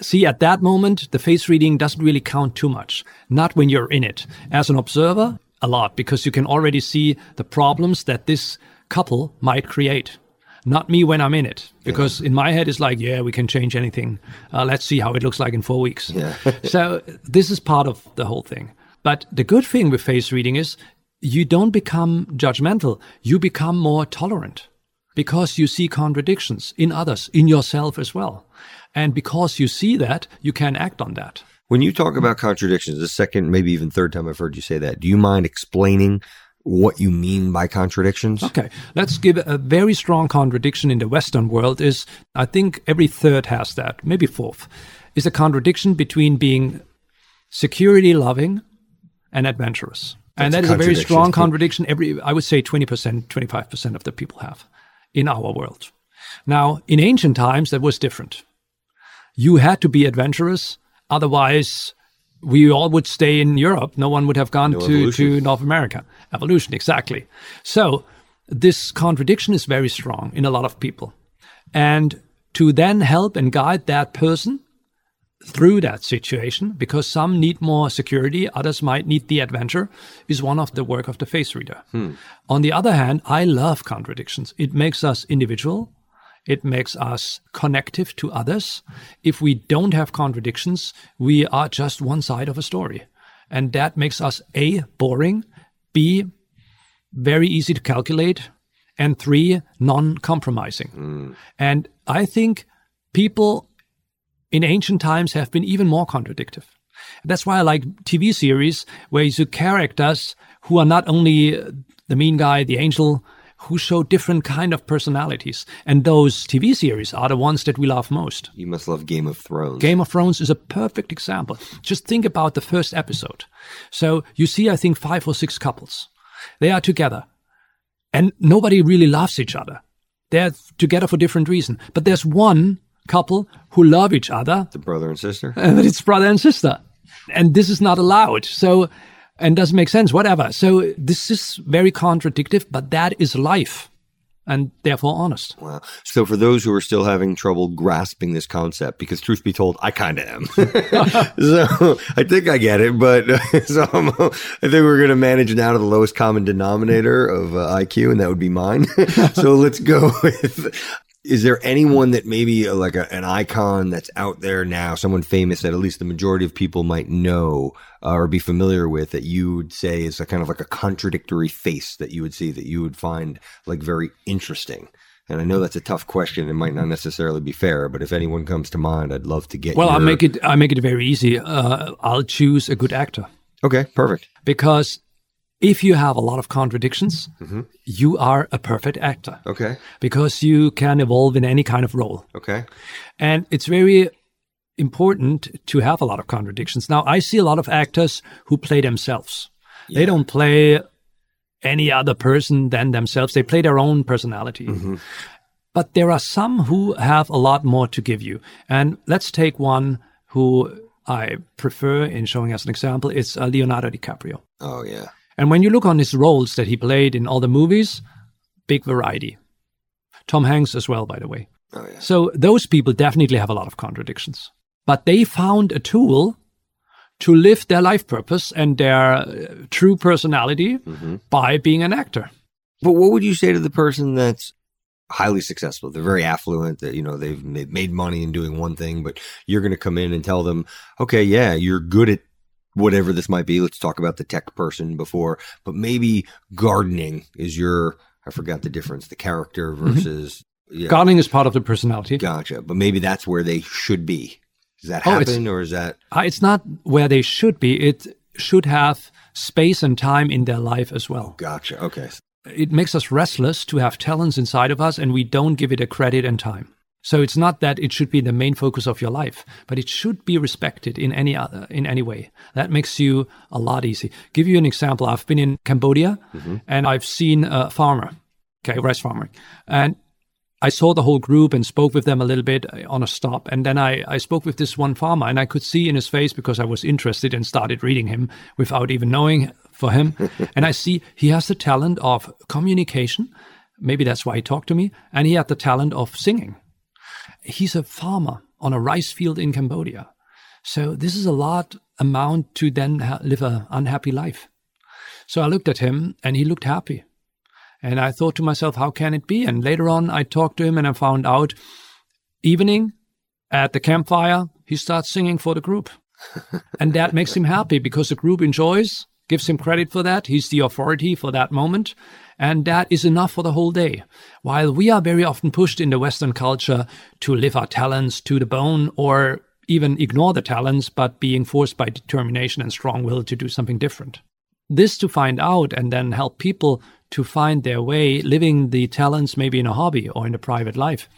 see at that moment the face reading doesn't really count too much not when you're in it as an observer a lot because you can already see the problems that this couple might create not me when i'm in it because yeah. in my head it's like yeah we can change anything uh, let's see how it looks like in four weeks yeah. so this is part of the whole thing but the good thing with face reading is you don't become judgmental you become more tolerant because you see contradictions in others in yourself as well and because you see that, you can act on that. When you talk about contradictions, the second, maybe even third time I've heard you say that, do you mind explaining what you mean by contradictions? Okay, let's give a very strong contradiction in the Western world is I think every third has that, maybe fourth, is a contradiction between being security loving and adventurous. And that is a very strong contradiction. Every, I would say 20%, 25% of the people have in our world. Now, in ancient times, that was different you had to be adventurous. Otherwise, we all would stay in Europe. No one would have gone no to, to North America. Evolution, exactly. So this contradiction is very strong in a lot of people. And to then help and guide that person through that situation, because some need more security, others might need the adventure, is one of the work of the face reader. Hmm. On the other hand, I love contradictions. It makes us individual. It makes us connective to others. If we don't have contradictions, we are just one side of a story. And that makes us A, boring, B, very easy to calculate, and three, non compromising. Mm. And I think people in ancient times have been even more contradictive. That's why I like TV series where you see characters who are not only uh, the mean guy, the angel, who show different kind of personalities. And those TV series are the ones that we love most. You must love Game of Thrones. Game of Thrones is a perfect example. Just think about the first episode. So you see, I think, five or six couples. They are together. And nobody really loves each other. They're together for different reasons. But there's one couple who love each other. The brother and sister. But it's brother and sister. And this is not allowed. So and doesn't make sense, whatever. So this is very contradictory, but that is life and therefore honest. Wow. So for those who are still having trouble grasping this concept, because truth be told, I kind of am. so I think I get it, but so I'm, i think we're going to manage now to the lowest common denominator of uh, IQ, and that would be mine. so let's go with is there anyone that maybe uh, like a, an icon that's out there now, someone famous that at least the majority of people might know uh, or be familiar with that you would say is a kind of like a contradictory face that you would see that you would find like very interesting? And I know that's a tough question. It might not necessarily be fair, but if anyone comes to mind, I'd love to get. Well, your... I'll make it. I make it very easy. Uh, I'll choose a good actor. Okay, perfect. Because if you have a lot of contradictions, mm-hmm. you are a perfect actor. Okay. Because you can evolve in any kind of role. Okay. And it's very important to have a lot of contradictions. Now, I see a lot of actors who play themselves. Yeah. They don't play any other person than themselves. They play their own personality. Mm-hmm. But there are some who have a lot more to give you. And let's take one who I prefer in showing as an example. It's uh, Leonardo DiCaprio. Oh, yeah. And when you look on his roles that he played in all the movies, big variety. Tom Hanks as well, by the way. Oh, yeah. So those people definitely have a lot of contradictions. But they found a tool to live their life purpose and their uh, true personality mm-hmm. by being an actor. But what would you say to the person that's highly successful? They're very affluent. That you know they've made money in doing one thing, but you're going to come in and tell them, okay, yeah, you're good at whatever this might be. Let's talk about the tech person before, but maybe gardening is your, I forgot the difference, the character mm-hmm. versus. Mm-hmm. Yeah. Gardening is part of the personality. Gotcha. But maybe that's where they should be. Does that oh, happen or is that? Uh, it's not where they should be. It should have space and time in their life as well. Gotcha. Okay. It makes us restless to have talents inside of us and we don't give it a credit and time. So it's not that it should be the main focus of your life, but it should be respected in any other, in any way. That makes you a lot easy. Give you an example. I've been in Cambodia mm-hmm. and I've seen a farmer, okay, rice farmer, and I saw the whole group and spoke with them a little bit on a stop. And then I, I spoke with this one farmer and I could see in his face because I was interested and started reading him without even knowing for him. and I see he has the talent of communication. Maybe that's why he talked to me. And he had the talent of singing he's a farmer on a rice field in Cambodia. So this is a lot amount to then ha- live an unhappy life. So I looked at him and he looked happy. And I thought to myself, how can it be? And later on, I talked to him and I found out evening at the campfire, he starts singing for the group. and that makes him happy because the group enjoys, gives him credit for that. He's the authority for that moment. And that is enough for the whole day. While we are very often pushed in the Western culture to live our talents to the bone or even ignore the talents, but being forced by determination and strong will to do something different. This to find out and then help people to find their way living the talents maybe in a hobby or in a private life.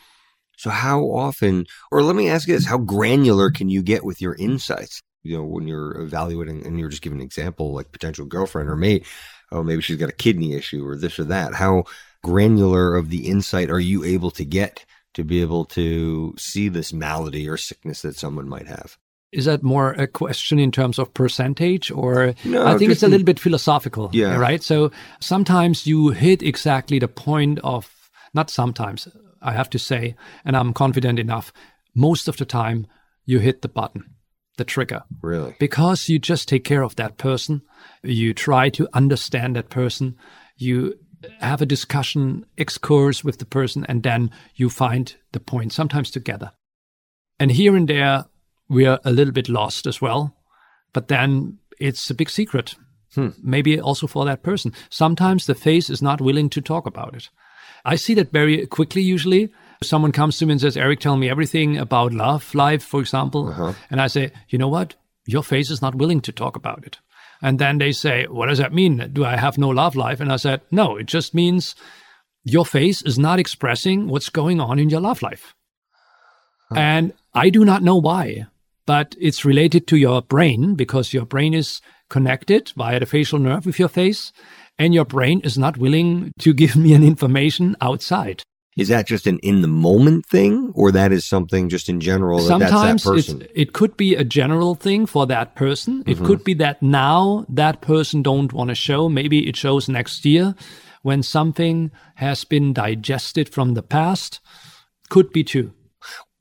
So how often, or let me ask you this, how granular can you get with your insights? You know, when you're evaluating and you're just giving an example, like potential girlfriend or mate, oh, maybe she's got a kidney issue or this or that. How granular of the insight are you able to get to be able to see this malady or sickness that someone might have? Is that more a question in terms of percentage or no, I think it's a little bit philosophical. Yeah. Right. So sometimes you hit exactly the point of, not sometimes, I have to say, and I'm confident enough, most of the time you hit the button, the trigger. Really? Because you just take care of that person. You try to understand that person. You have a discussion, excurse with the person, and then you find the point, sometimes together. And here and there, we are a little bit lost as well. But then it's a big secret. Hmm. Maybe also for that person. Sometimes the face is not willing to talk about it. I see that very quickly usually. Someone comes to me and says, Eric, tell me everything about love life, for example. Uh-huh. And I say, you know what? Your face is not willing to talk about it. And then they say, what does that mean? Do I have no love life? And I said, no, it just means your face is not expressing what's going on in your love life. Huh. And I do not know why, but it's related to your brain because your brain is connected via the facial nerve with your face and your brain is not willing to give me an information outside. Is that just an in the moment thing, or that is something just in general? Sometimes that it could be a general thing for that person. It mm-hmm. could be that now that person don't want to show. Maybe it shows next year when something has been digested from the past. Could be too.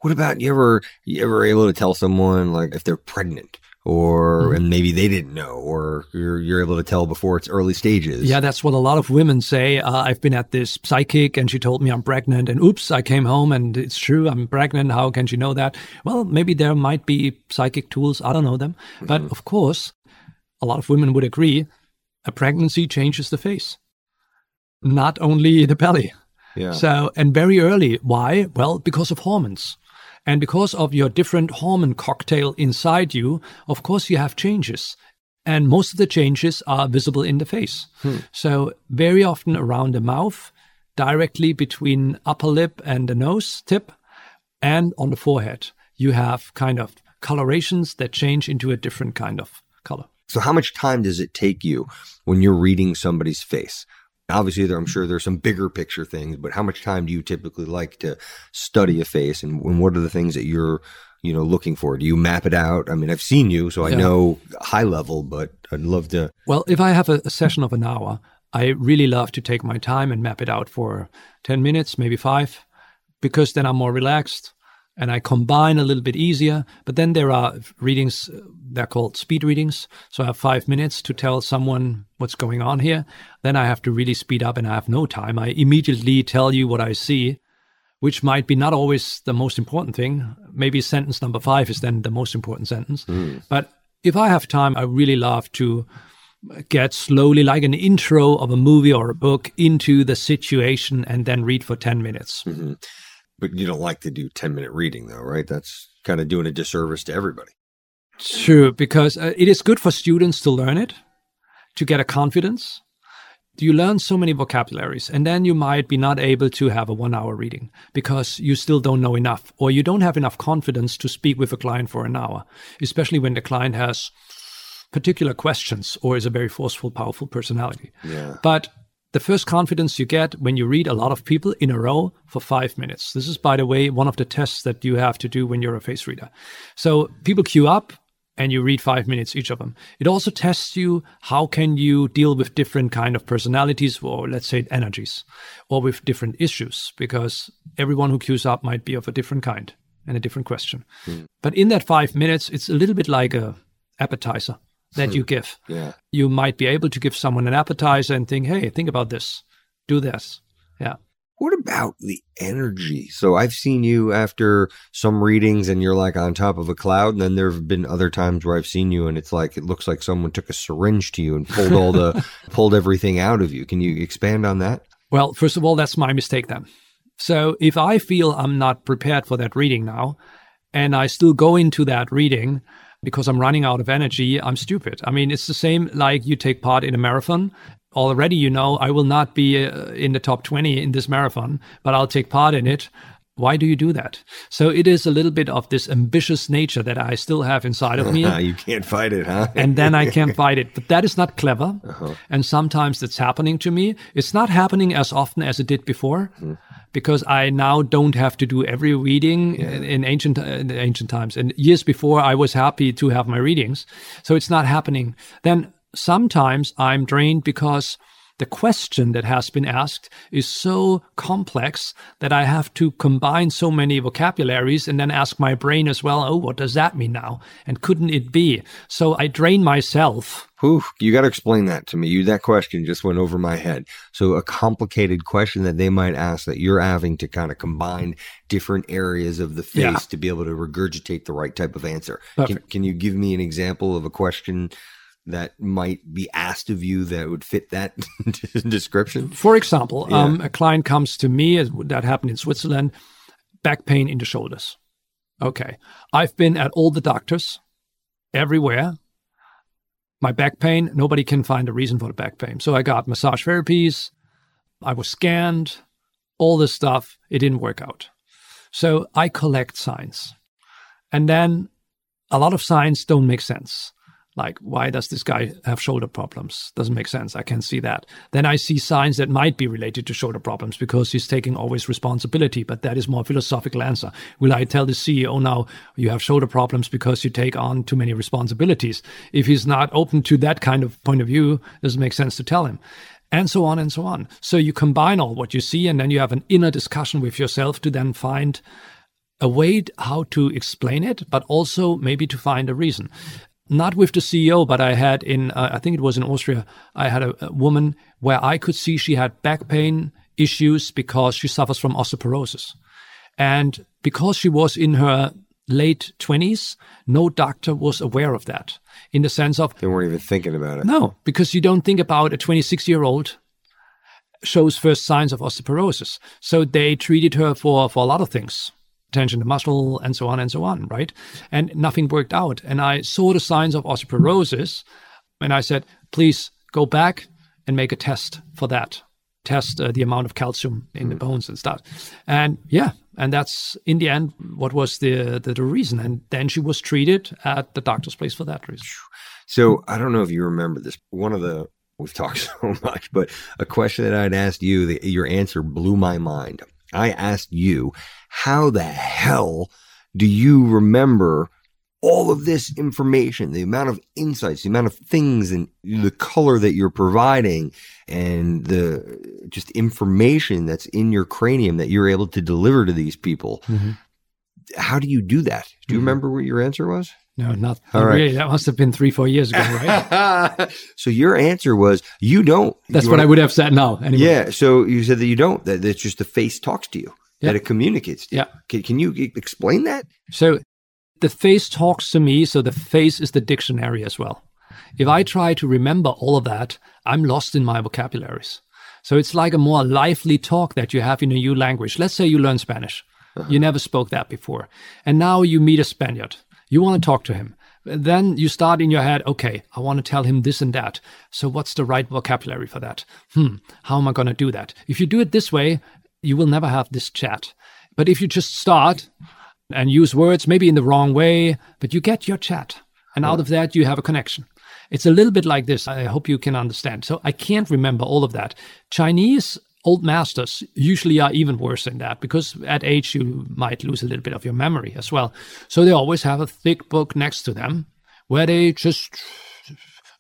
What about you ever you ever able to tell someone like if they're pregnant? Or mm-hmm. and maybe they didn't know or you're, you're able to tell before it's early stages. Yeah that's what a lot of women say. Uh, i've been at this psychic and she told me i'm pregnant and oops i came home and it's true i'm pregnant. How can she know that? Well maybe there might be psychic tools. I don't know them. Mm-hmm. but of course a lot of women would agree a pregnancy changes the face. Not only the belly. Yeah. so and very early. Why? Well because of hormones and because of your different hormone cocktail inside you, of course, you have changes. And most of the changes are visible in the face. Hmm. So, very often around the mouth, directly between upper lip and the nose tip, and on the forehead, you have kind of colorations that change into a different kind of color. So, how much time does it take you when you're reading somebody's face? Obviously, there, I'm sure there's some bigger picture things, but how much time do you typically like to study a face, and, and what are the things that you're, you know, looking for? Do you map it out? I mean, I've seen you, so I yeah. know high level, but I'd love to. Well, if I have a, a session of an hour, I really love to take my time and map it out for ten minutes, maybe five, because then I'm more relaxed and I combine a little bit easier. But then there are readings, they're called speed readings. So I have five minutes to tell someone what's going on here. Then I have to really speed up and I have no time. I immediately tell you what I see, which might be not always the most important thing. Maybe sentence number five is then the most important sentence. Mm. But if I have time, I really love to get slowly, like an intro of a movie or a book, into the situation and then read for 10 minutes. Mm-hmm. But you don't like to do 10 minute reading, though, right? That's kind of doing a disservice to everybody. True, because uh, it is good for students to learn it, to get a confidence. You learn so many vocabularies, and then you might be not able to have a one hour reading because you still don't know enough, or you don't have enough confidence to speak with a client for an hour, especially when the client has particular questions or is a very forceful, powerful personality. Yeah. But the first confidence you get when you read a lot of people in a row for five minutes. This is, by the way, one of the tests that you have to do when you're a face reader. So people queue up and you read five minutes each of them. It also tests you how can you deal with different kind of personalities or let's say energies or with different issues because everyone who queues up might be of a different kind. and a different question. Hmm. But in that five minutes, it's a little bit like a appetizer that you hmm. give. Yeah. You might be able to give someone an appetizer and think, hey, think about this, do this. Yeah. What about the energy? So I've seen you after some readings and you're like on top of a cloud. And then there have been other times where I've seen you and it's like, it looks like someone took a syringe to you and pulled all the, pulled everything out of you. Can you expand on that? Well, first of all, that's my mistake then. So if I feel I'm not prepared for that reading now, and I still go into that reading because I'm running out of energy, I'm stupid. I mean, it's the same like you take part in a marathon. Already, you know, I will not be uh, in the top 20 in this marathon, but I'll take part in it. Why do you do that? So it is a little bit of this ambitious nature that I still have inside of me. you can't fight it, huh? and then I can't fight it. But that is not clever. And sometimes it's happening to me. It's not happening as often as it did before. Because I now don't have to do every reading in, in ancient uh, in ancient times. And years before I was happy to have my readings, so it's not happening. Then sometimes I'm drained because the question that has been asked is so complex that I have to combine so many vocabularies and then ask my brain as well, oh, what does that mean now? And couldn't it be? So I drain myself. Whew, you got to explain that to me. You that question just went over my head. So a complicated question that they might ask that you're having to kind of combine different areas of the face Yeah. to be able to regurgitate the right type of answer. Can, can you give me an example of a question that might be asked of you that would fit that description? For example, Yeah. um, a client comes to me, as- that happened in Switzerland, back pain in the shoulders. Okay. I've been at all the doctors everywhere. My back pain, nobody can find a reason for the back pain. So I got massage therapies. I was scanned, all this stuff. It didn't work out. So I collect signs. And then a lot of signs don't make sense. Like, why does this guy have shoulder problems? Doesn't make sense. I can see that. Then I see signs that might be related to shoulder problems because he's taking always responsibility, but that is more philosophical answer. Will I tell the CEO now you have shoulder problems because you take on too many responsibilities? If he's not open to that kind of point of view, it doesn't make sense to tell him. And so on and so on. So you combine all what you see and then you have an inner discussion with yourself to then find a way how to explain it, but also maybe to find a reason. Not with the CEO, but I had in, uh, I think it was in Austria, I had a, a woman where I could see she had back pain issues because she suffers from osteoporosis. And because she was in her late 20s, no doctor was aware of that in the sense of, They weren't even thinking about it. no, because you don't think about a 26 year old shows first signs of osteoporosis. So they treated her for, for a lot of things tension to muscle and so on and so on, right? And nothing worked out. And I saw the signs of osteoporosis and I said, please go back and make a test for that. Test uh, the amount of calcium in the bones and stuff. And yeah, and that's in the end what was the, the the reason. And then she was treated at the doctor's place for that reason. So I don't know if you remember this. One of the we've talked so much, but a question that I'd asked you, the, your answer blew my mind. I asked you, how the hell do you remember all of this information, the amount of insights, the amount of things and the color that you're providing and the just information that's in your cranium that you're able to deliver to these people. How do you do that? Do you Mhm. remember what your answer was? No, not, All not right. really. That must have been three, four years ago, right? so your answer was you don't. That's You what I wanna- would have said now. Anyway. Yeah. So you said that you don't. That it's just the face talks to you. Yeah. That it communicates. To you. Yeah. Can, can you explain that? So the face talks to me. So the face is the dictionary as well. If I try to remember all of that, I'm lost in my vocabularies. So it's like a more lively talk that you have in a new language. Let's say you learn Spanish. You never spoke that before. And now you meet a Spaniard. You want to talk to him. Then you start in your head, okay, I want to tell him this and that. So what's the right vocabulary for that? Hmm, how am I going to do that? If you do it this way, you will never have this chat. But if you just start and use words maybe in the wrong way, but you get your chat. And out of that, you have a connection. It's a little bit like this. I hope you can understand. So I can't remember all of that. Chinese old masters usually are even worse than that because at age you might lose a little bit of your memory as well. So they always have a thick book next to them where they just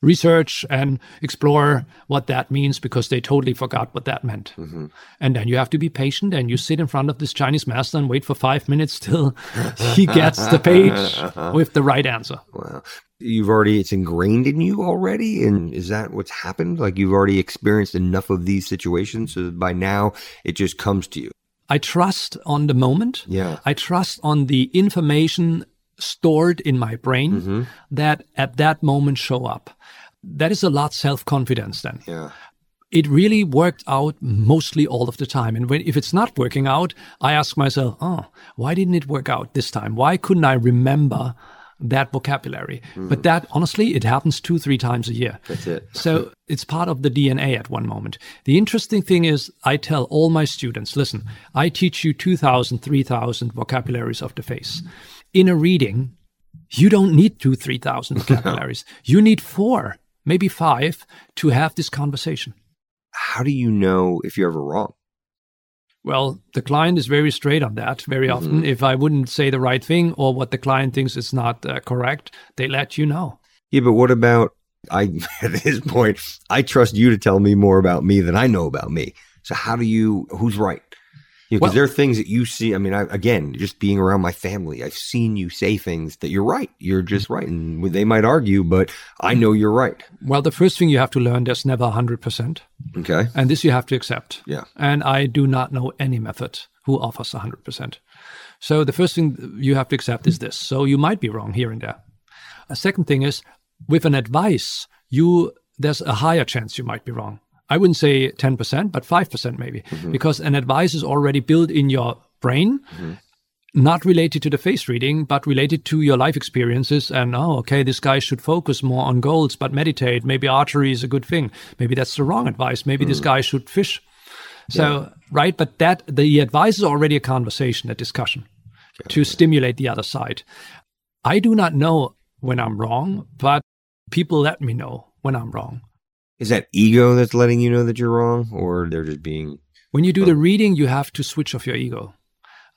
research and explore what that means because they totally forgot what that meant. Mm-hmm. And then you have to be patient and you sit in front of this Chinese master and wait for five minutes till he gets the page with the right answer. Wow. You've already, it's ingrained in you already. And is that what's happened? Like you've already experienced enough of these situations. So by now it just comes to you. I trust on the moment. Yeah. I trust on the information stored in my brain mm-hmm. that at that moment show up. That is a lot self confidence then. Yeah. It really worked out mostly all of the time. And when, if it's not working out, I ask myself, oh, why didn't it work out this time? Why couldn't I remember that vocabulary? Mm-hmm. But that, honestly, it happens two, three times a year. That's it. so it's part of the DNA at one moment. The interesting thing is, I tell all my students, listen, I teach you 2,000, 3,000 vocabularies of the face. In a reading, you don't need two, 3,000 vocabularies. you need four, maybe five to have this conversation. How do you know if you're ever wrong? Well, the client is very straight on that very mm-hmm. often. If I wouldn't say the right thing or what the client thinks is not uh, correct, they let you know. Yeah, but what about I at this point, I trust you to tell me more about me than I know about me. So how do you who's right? Because well, there are things that you see. I mean, I, again, just being around my family, I've seen you say things that you're right. You're mm-hmm. just right, and they might argue, but I know you're right. Well, the first thing you have to learn, there's never hundred percent. Okay, and this you have to accept. Yeah, and I do not know any method who offers hundred percent. So the first thing you have to accept is this. So you might be wrong here and there. A second thing is, with an advice, you there's a higher chance you might be wrong. I wouldn't say 10%, but 5% maybe, mm-hmm. because an advice is already built in your brain, mm-hmm. not related to the face reading, but related to your life experiences. And, oh, okay, this guy should focus more on goals, but meditate. Maybe archery is a good thing. Maybe that's the wrong advice. Maybe mm. this guy should fish. So, yeah. right. But that, the advice is already a conversation, a discussion to stimulate the other side. I do not know when I'm wrong, but people let me know when I'm wrong. Is that ego that's letting you know that you're wrong, or they're just being? When you do oh. the reading, you have to switch off your ego.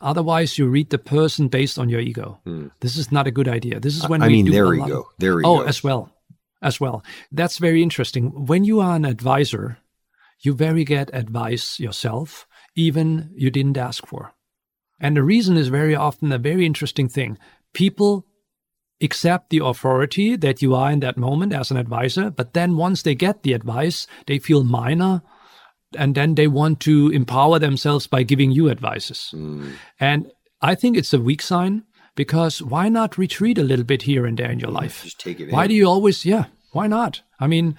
Otherwise, you read the person based on your ego. Hmm. This is not a good idea. This is when I mean their ego. Their ego. Oh, as well, as well. That's very interesting. When you are an advisor, you very get advice yourself, even you didn't ask for. And the reason is very often a very interesting thing. People accept the authority that you are in that moment as an advisor. But then once they get the advice, they feel minor and then they want to empower themselves by giving you advices. Mm. And I think it's a weak sign because why not retreat a little bit here and there in your life? Just take it why in. do you always, yeah, why not? I mean,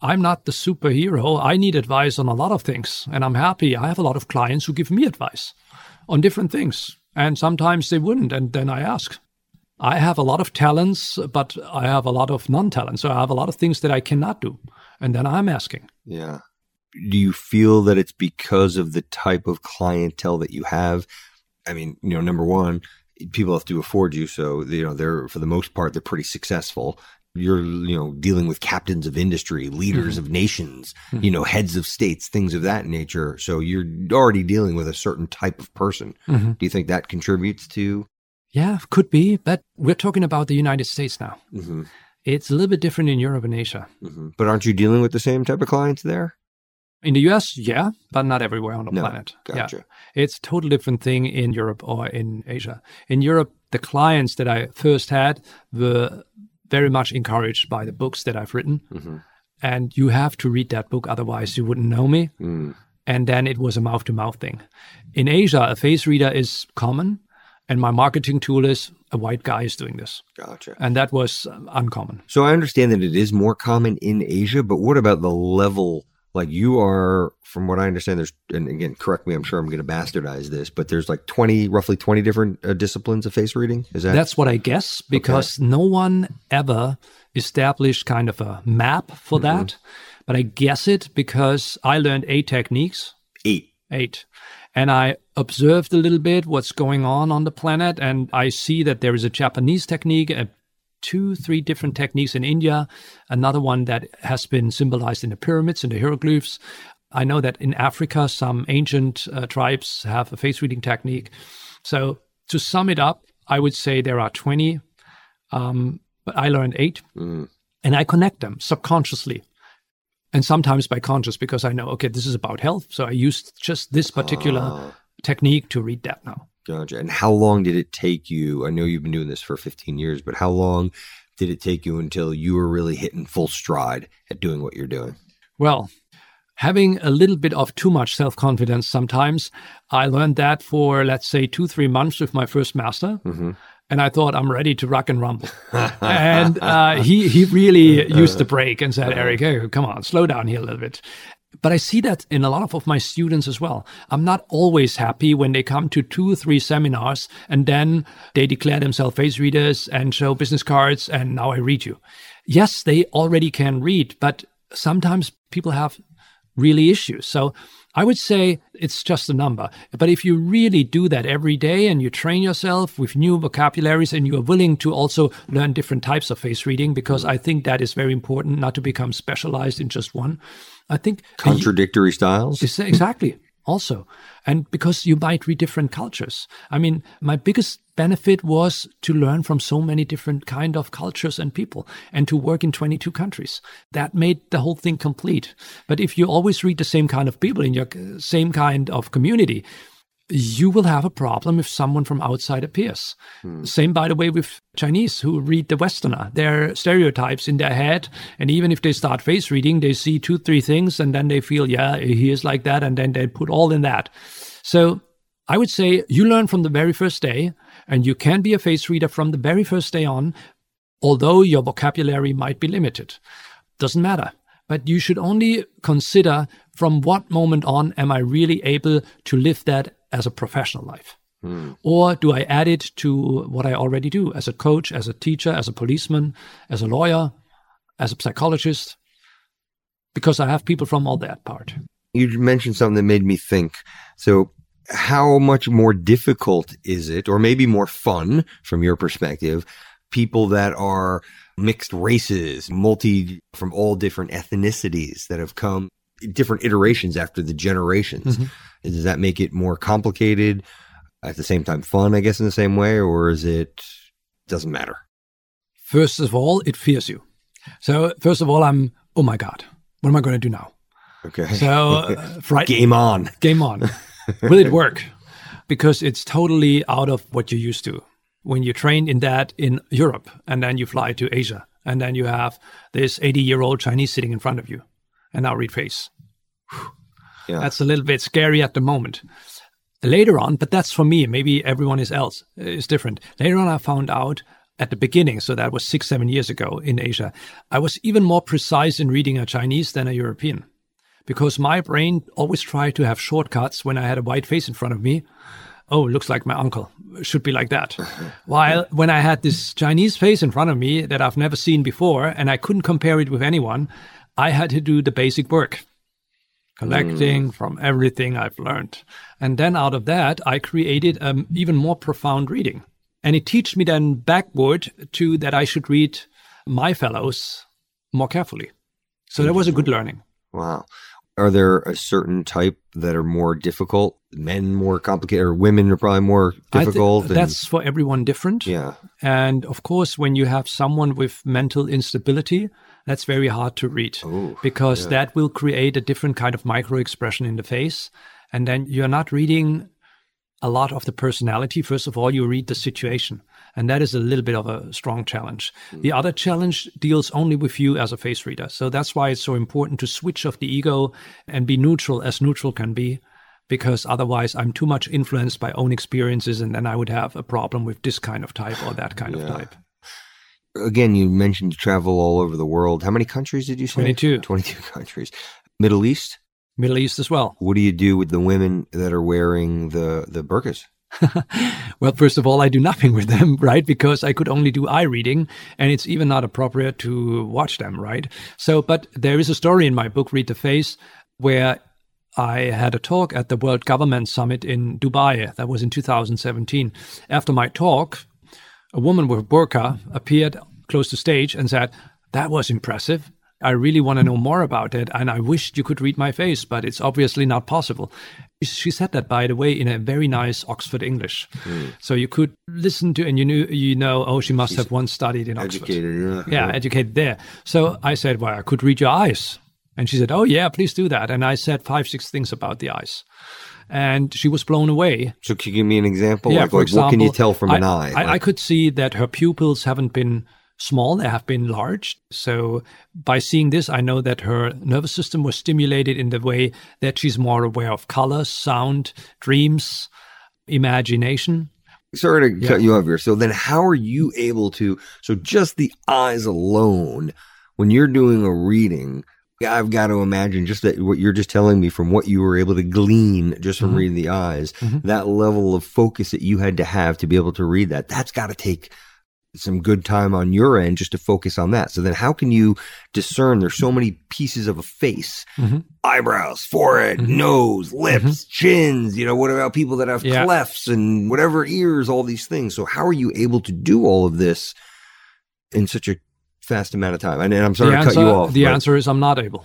I'm not the superhero. I need advice on a lot of things. And I'm happy. I have a lot of clients who give me advice on different things. And sometimes they wouldn't. And then I ask, I have a lot of talents, but I have a lot of non talents. So I have a lot of things that I cannot do. And then I'm asking. Yeah. Do you feel that it's because of the type of clientele that you have? I mean, you know, number one, people have to afford you. So, you know, they're, for the most part, they're pretty successful. You're, you know, dealing with captains of industry, leaders mm-hmm. of nations, mm-hmm. you know, heads of states, things of that nature. So you're already dealing with a certain type of person. Mm-hmm. Do you think that contributes to yeah, could be, but we're talking about the United States now. Mm-hmm. It's a little bit different in Europe and Asia. Mm-hmm. But aren't you dealing with the same type of clients there? In the US, yeah, but not everywhere on the no, planet. Gotcha. Yeah. It's a total different thing in Europe or in Asia. In Europe, the clients that I first had were very much encouraged by the books that I've written. Mm-hmm. And you have to read that book, otherwise, you wouldn't know me. Mm. And then it was a mouth to mouth thing. In Asia, a face reader is common and my marketing tool is a white guy is doing this. Gotcha. And that was um, uncommon. So I understand that it is more common in Asia, but what about the level? Like you are, from what I understand, there's, and again, correct me, I'm sure I'm going to bastardize this, but there's like 20, roughly 20 different uh, disciplines of face reading. Is that? That's what I guess, because okay. no one ever established kind of a map for mm-hmm. that. But I guess it because I learned eight techniques. Eight. Eight and I observed a little bit what's going on on the planet, and I see that there is a Japanese technique, a two, three different techniques in India, another one that has been symbolized in the pyramids and the hieroglyphs. I know that in Africa, some ancient uh, tribes have a face reading technique. So to sum it up, I would say there are 20, um, but I learned eight. Mm. and I connect them subconsciously. And sometimes by conscious because I know, okay, this is about health. So I used just this particular Ah. technique to read that now. Gotcha. And how long did it take you? I know you've been doing this for 15 years, but how long did it take you until you were really hitting full stride at doing what you're doing? Well, having a little bit of too much self confidence sometimes, I learned that for, let's say, two, three months with my first master. And I thought I'm ready to rock and rumble. and uh, he, he really used the brake and said, Eric, hey, come on, slow down here a little bit. But I see that in a lot of my students as well. I'm not always happy when they come to two or three seminars and then they declare themselves face readers and show business cards and now I read you. Yes, they already can read, but sometimes people have really issues. So I would say it's just a number. But if you really do that every day and you train yourself with new vocabularies and you are willing to also learn different types of face reading, because I think that is very important not to become specialized in just one. I think Contradictory styles? Exactly. Also, and because you might read different cultures. I mean, my biggest benefit was to learn from so many different kind of cultures and people and to work in 22 countries. That made the whole thing complete. But if you always read the same kind of people in your uh, same kind of community, you will have a problem if someone from outside appears. Hmm. Same, by the way, with Chinese who read the Westerner. There are stereotypes in their head. And even if they start face reading, they see two, three things and then they feel, yeah, he is like that. And then they put all in that. So I would say you learn from the very first day and you can be a face reader from the very first day on, although your vocabulary might be limited. Doesn't matter. But you should only consider from what moment on am I really able to live that as a professional life? Hmm. Or do I add it to what I already do as a coach, as a teacher, as a policeman, as a lawyer, as a psychologist? Because I have people from all that part. You mentioned something that made me think. So, how much more difficult is it, or maybe more fun from your perspective, people that are mixed races, multi from all different ethnicities that have come different iterations after the generations? Does that make it more complicated? At the same time, fun, I guess, in the same way, or is it doesn't matter? First of all, it fears you. So, first of all, I'm, oh my God, what am I going to do now? Okay. So, uh, fright- Game on. game on. Will it work? Because it's totally out of what you're used to. When you train in that in Europe and then you fly to Asia and then you have this 80 year old Chinese sitting in front of you and now read face. Yeah. That's a little bit scary at the moment. Later on, but that's for me, maybe everyone is else uh, is different. Later on, I found out at the beginning, so that was six, seven years ago in Asia, I was even more precise in reading a Chinese than a European because my brain always tried to have shortcuts when I had a white face in front of me. Oh, looks like my uncle. Should be like that. While when I had this Chinese face in front of me that I've never seen before and I couldn't compare it with anyone, I had to do the basic work, collecting hmm. from everything I've learned. And then out of that, I created an even more profound reading. And it teach me then backward to that I should read my fellows more carefully. So that was a good learning. Wow. Are there a certain type that are more difficult? Men more complicated, or women are probably more difficult? and- that's for everyone different. yeah. And of course, when you have someone with mental instability, that's very hard to read Oh, because yeah. that will create a different kind of micro expression in the face. And then you're not reading a lot of the personality. First of all, you read the situation. And that is a little bit of a strong challenge. Hmm. The other challenge deals only with you as a face reader. So that's why it's so important to switch off the ego and be neutral as neutral can be. Because otherwise, I'm too much influenced by own experiences, and then I would have a problem with this kind of type or that kind of type. Again, you mentioned you travel all over the world. How many countries did you say? 22. 22 countries. Middle East? Middle East as well. What do you do with the women that are wearing the, the burqas? Well, first of all, I do nothing with them, right? Because I could only do eye reading, and it's even not appropriate to watch them, right? So, but there is a story in my book, Read the Face, where I had a talk at the World Government Summit in Dubai. That was in 2017. After my talk, a woman with a burqa appeared close to stage and said, That was impressive. I really want to know more about it, and I wished you could read my face, but it's obviously not possible. She said that, by the way, in a very nice Oxford English, mm. so you could listen to, and you knew, you know, oh, she must She's have once studied in educated, Oxford. Yeah. yeah, educated there. So I said, well, I could read your eyes, and she said, oh yeah, please do that. And I said five, six things about the eyes and she was blown away. So, can you give me an example? Yeah, like, for like, example, what can you tell from I, an eye? I, like, I, could see that her pupils haven't been small, they have been large. So by seeing this, I know that her nervous system was stimulated in the way that she's more aware of color, sound, dreams, imagination. Sorry to yeah. cut you off here. So then how are you able to so just the eyes alone when you're doing a reading I've got to imagine just that what you're just telling me from what you were able to glean just from mm-hmm. reading the eyes, mm-hmm. that level of focus that you had to have to be able to read that, that's got to take some good time on your end just to focus on that. So then how can you discern there's so many pieces of a face, mm-hmm. eyebrows, forehead, mm-hmm. nose, lips, mm-hmm. chins, you know, what about people that have yeah. clefts and whatever ears, all these things. So how are you able to do all of this in such a fast amount of time? And, I'm sorry the to answer, cut you off. The but... answer is I'm not able.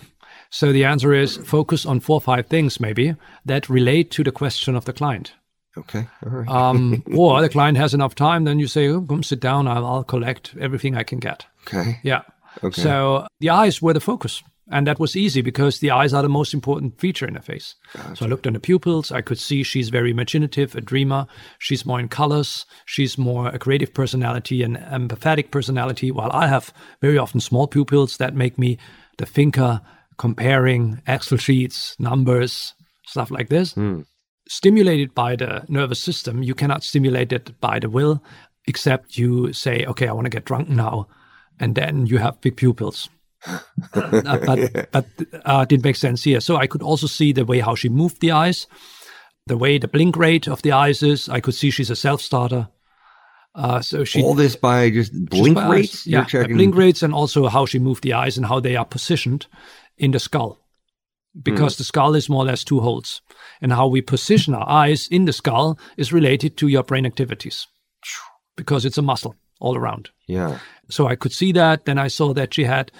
So the answer is focus on four or five things maybe that relate to the question of the client. Okay. All right. um, or the client has enough time, then you say, oh, come sit down. I'll, I'll collect everything I can get. Okay. Yeah. Okay. So the eyes were the focus. And that was easy because the eyes are the most important feature in the face. Gotcha. So I looked on the pupils. I could see she's very imaginative, a dreamer. She's more in colors. She's more a creative personality an empathetic personality, while I have very often small pupils that make me the thinker, comparing Excel sheets, numbers, stuff like this. Mm stimulated by the nervous system. You cannot stimulate it by the will, except you say, okay, I want to get drunk now. And then you have big pupils. Uh, but but uh, didn't make sense here. So I could also see the way how she moved the eyes, the way the blink rate of the eyes is. I could see she's a self starter. Uh, so she all this by just blink by rates. Eyes, yeah, blink rates, and also how she moved the eyes and how they are positioned in the skull because mm. the skull is more or less two holes. And how we position our eyes in the skull is related to your brain activities because it's a muscle all around. Yeah. So I could see that. Then I saw that she had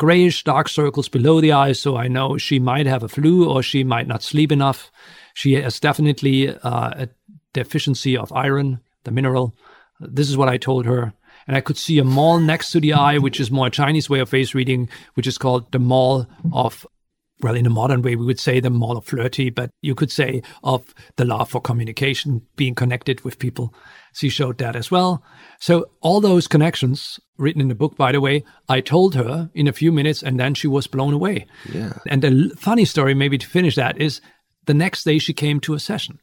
grayish dark circles below the eyes. So I know she might have a flu or she might not sleep enough. She has definitely uh, a deficiency of iron, the mineral. This is what I told her. And I could see a mole next to the eye, which is more a Chinese way of face reading, which is called the mole of well, in a modern way, we would say them more flirty, but you could say of the love for communication, being connected with people. She showed that as well. So all those connections written in the book, by the way, I told her in a few minutes and then she was blown away. Yeah. And the funny story, maybe to finish that is the next day she came to a session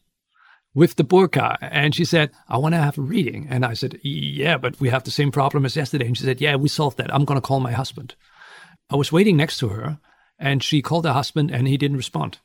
with the burqa and she said, I want to have a reading. And I said, yeah, but we have the same problem as yesterday. And she said, yeah, we solved that. I'm going to call my husband. I was waiting next to her and she called her husband and he didn't respond.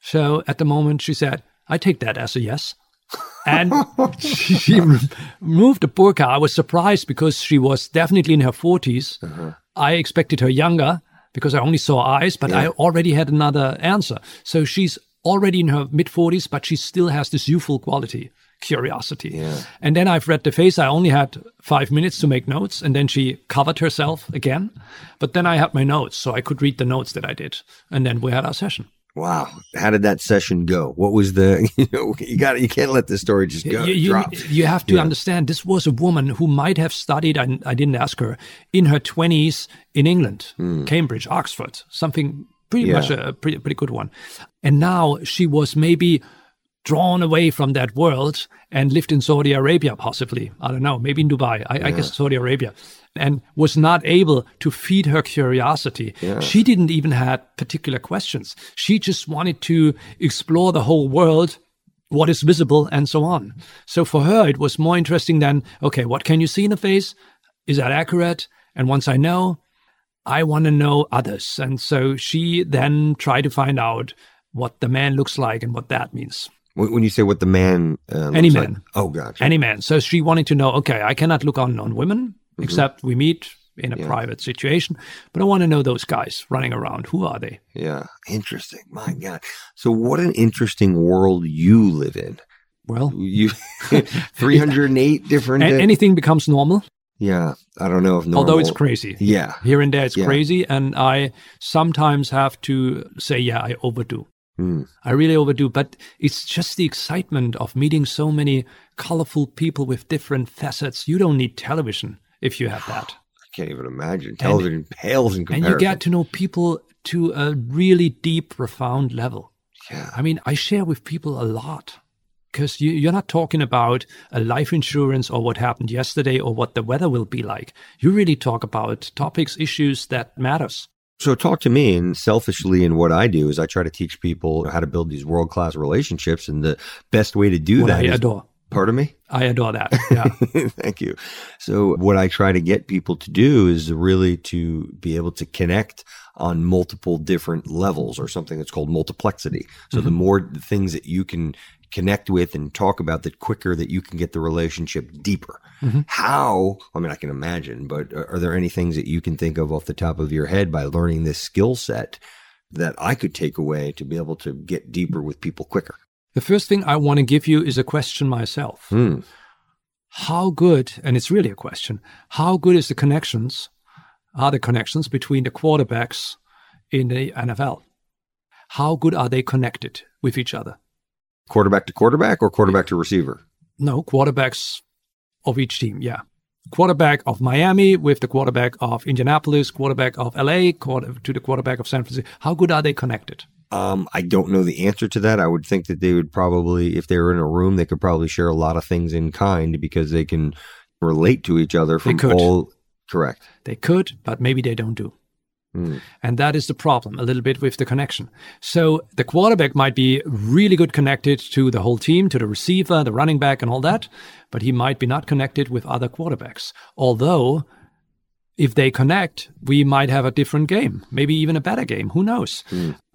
So at the moment, she said, I take that as a yes. And she removed the burqa. I was surprised because she was definitely in her 40s. Uh-huh. I expected her younger because I only saw eyes, but yeah. I already had another answer. So she's already in her mid 40s, but she still has this youthful quality curiosity. Yeah. And then I've read the face. I only had five minutes to make notes, and then she covered herself again. But then I had my notes, so I could read the notes that I did, and then we had our session. Wow, how did that session go? What was the you know you got you can't let the story just go you, you, drop. You have to yeah. understand this was a woman who might have studied. I, I didn't ask her in her twenties in England, mm. Cambridge, Oxford, something pretty yeah. much a, a pretty pretty good one, and now she was maybe drawn away from that world and lived in Saudi Arabia, possibly. I don't know, maybe in Dubai, I, yeah. I guess Saudi Arabia, and was not able to feed her curiosity. Yeah. She didn't even have particular questions. She just wanted to explore the whole world, what is visible, and so on. So for her, it was more interesting than, okay, what can you see in the face? Is that accurate? And once I know, I want to know others. And so she then tried to find out what the man looks like and what that means. When you say what the man, uh, any man, like. oh, gotcha, any man. So she wanted to know. Okay, I cannot look on on women mm-hmm. except we meet in a yeah. private situation, but I want to know those guys running around. Who are they? Yeah, interesting. My God. So what an interesting world you live in. Well, you 308 different. anything becomes normal. Yeah, I don't know if normal, although it's crazy. Yeah, here and there it's Yeah. crazy, and I sometimes have to say, yeah, I overdo. Mm. I really overdo, but it's just the excitement of meeting so many colorful people with different facets. You don't need television if you have that. I can't even imagine. Television pales in comparison. And you get to know people to a really deep, profound level. yeah, I mean, I share with people a lot because you, you're not talking about a life insurance or what happened yesterday or what the weather will be like. You really talk about topics, issues that matters. So talk to me and selfishly and what I do is I try to teach people how to build these world class relationships and the best way to do What that I is- adore. pardon me? I adore that. Yeah. Thank you. So what I try to get people to do is really to be able to connect on multiple different levels or something that's called multiplexity. So the mm-hmm. more things that you can connect with and talk about, the quicker that you can get the relationship deeper. How? I mean, I can imagine, but are are there any things that you can think of off the top of your head by learning this skill set that I could take away to be able to get deeper with people quicker? the first thing I want to give you is a question myself. Hmm. How good, and it's really a question, how good is the connections, are the connections between the quarterbacks in the NFL? How good are they connected with each other? Quarterback to quarterback or quarterback to receiver? No, quarterbacks of each team, yeah. Quarterback of Miami with the quarterback of Indianapolis, quarterback of LA, quarter, to the quarterback of San Francisco. How good are they connected? Um, I don't know the answer to that. I would think that they would probably, if they were in a room, they could probably share a lot of things in kind because they can relate to each other from could. all. Correct. They could, but maybe they don't do. Hmm. And that is the problem a little bit with the connection. So the quarterback might be really good connected to the whole team, to the receiver, the running back, and all that, but he might be not connected with other quarterbacks. Although, if they connect, we might have a different game, maybe even a better game. Who knows?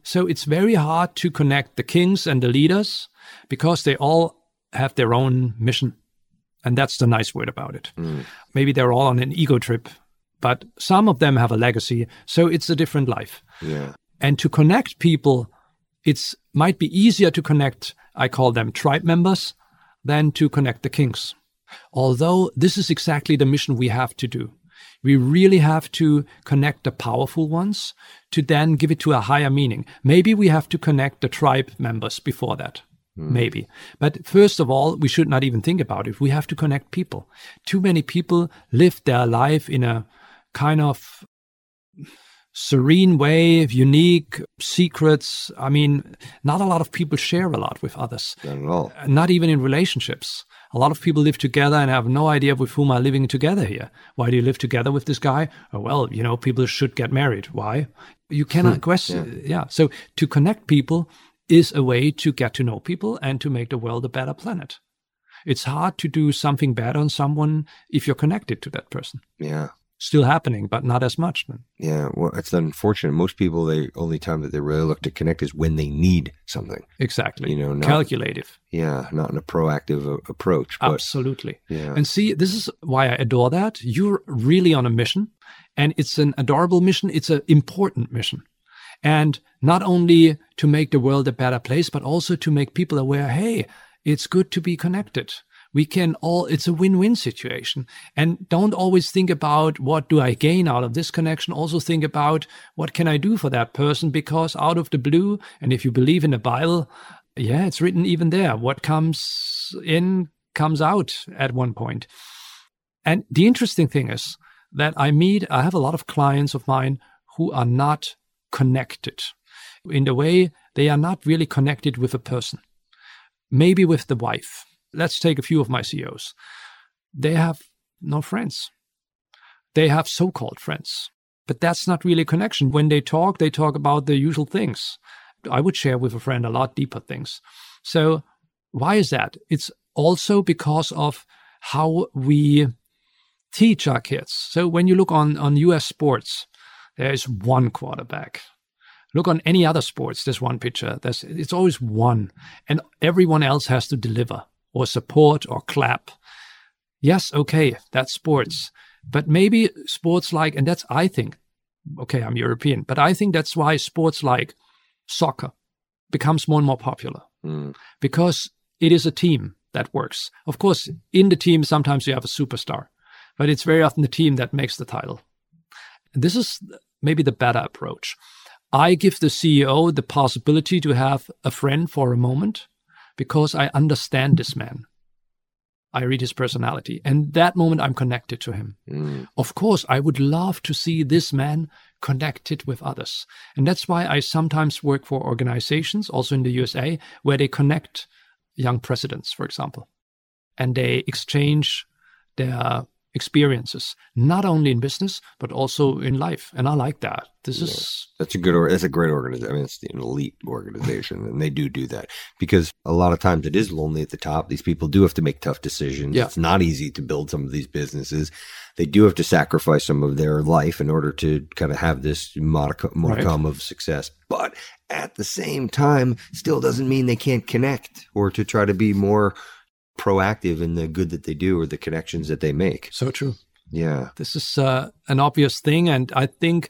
So it's very hard to connect the kings and the leaders because they all have their own mission. And that's the nice word about it. Maybe they're all on an ego trip, but some of them have a legacy. So it's a different life. Yeah. And to connect people, it's might be easier to connect, I call them tribe members, than to connect the kings. Although this is exactly the mission we have to do. We really have to connect the powerful ones to then give it to a higher meaning. Maybe we have to connect the tribe members before that. Hmm. Maybe. But first of all, we should not even think about it. We have to connect people. Too many people live their life in a kind of serene way, unique secrets. I mean, not a lot of people share a lot with others, Not at all. Uh, not even in relationships. A lot of people live together and have no idea with whom are living together here. Why do you live together with this guy? Oh, well, you know, people should get married. Why? You cannot hmm, question. Yeah. So to connect people is a way to get to know people and to make the world a better planet. It's hard to do something bad on someone if you're connected to that person. Yeah. Still happening, but not as much. Yeah. Well, it's unfortunate. Most people, the only time that they really look to connect is when they need something. Exactly. You know, not- calculative. Yeah. Not in a proactive approach. But Absolutely. yeah. And see, this is why I adore that. You're really on a mission, and it's an adorable mission. It's an important mission. And not only to make the world a better place, but also to make people aware hey, it's good to be connected. We can all, it's a win win situation. And don't always think about what do I gain out of this connection. Also think about what can I do for that person because out of the blue, and if you believe in the Bible, yeah, it's written even there. What comes in comes out at one point. And the interesting thing is that I meet, I have a lot of clients of mine who are not connected in the way they are not really connected with a person, maybe with the wife. Let's take a few of my CEOs. They have no friends. They have so called friends, but that's not really a connection. When they talk, they talk about the usual things. I would share with a friend a lot deeper things. So, why is that? It's also because of how we teach our kids. So when you look on, on US sports, there is one quarterback. Look on any other sports, there's one pitcher. There's, it's always one. And everyone else has to deliver or support or clap. Yes, okay, that's sports. But maybe sports like, and that's, I think, okay, I'm European, but I think that's why sports like soccer becomes more and more popular Mm. because it is a team that works. Of course, in the team, sometimes you have a superstar, but it's very often the team that makes the title. This is maybe the better approach. I give the CEO the possibility to have a friend for a moment because I understand this man. I read his personality. And that moment I'm connected to him. Mm. Of course, I would love to see this man connected with others. And that's why I sometimes work for organizations, also in the USA, where they connect young presidents, for example, and they exchange their experiences, not only in business but also in life. And I like that. This yeah, is that's a good or that's a great organization. I mean, it's an elite organization, and they do do that because a lot of times it is lonely at the top. These people do have to make tough decisions. Yeah. It's not easy to build some of these businesses. They do have to sacrifice some of their life in order to kind of have this modicum, modicum right. of success. But at the same time, still doesn't mean they can't connect or to try to be more proactive in the good that they do or the connections that they make. So true. Yeah. This is uh, an obvious thing. And I think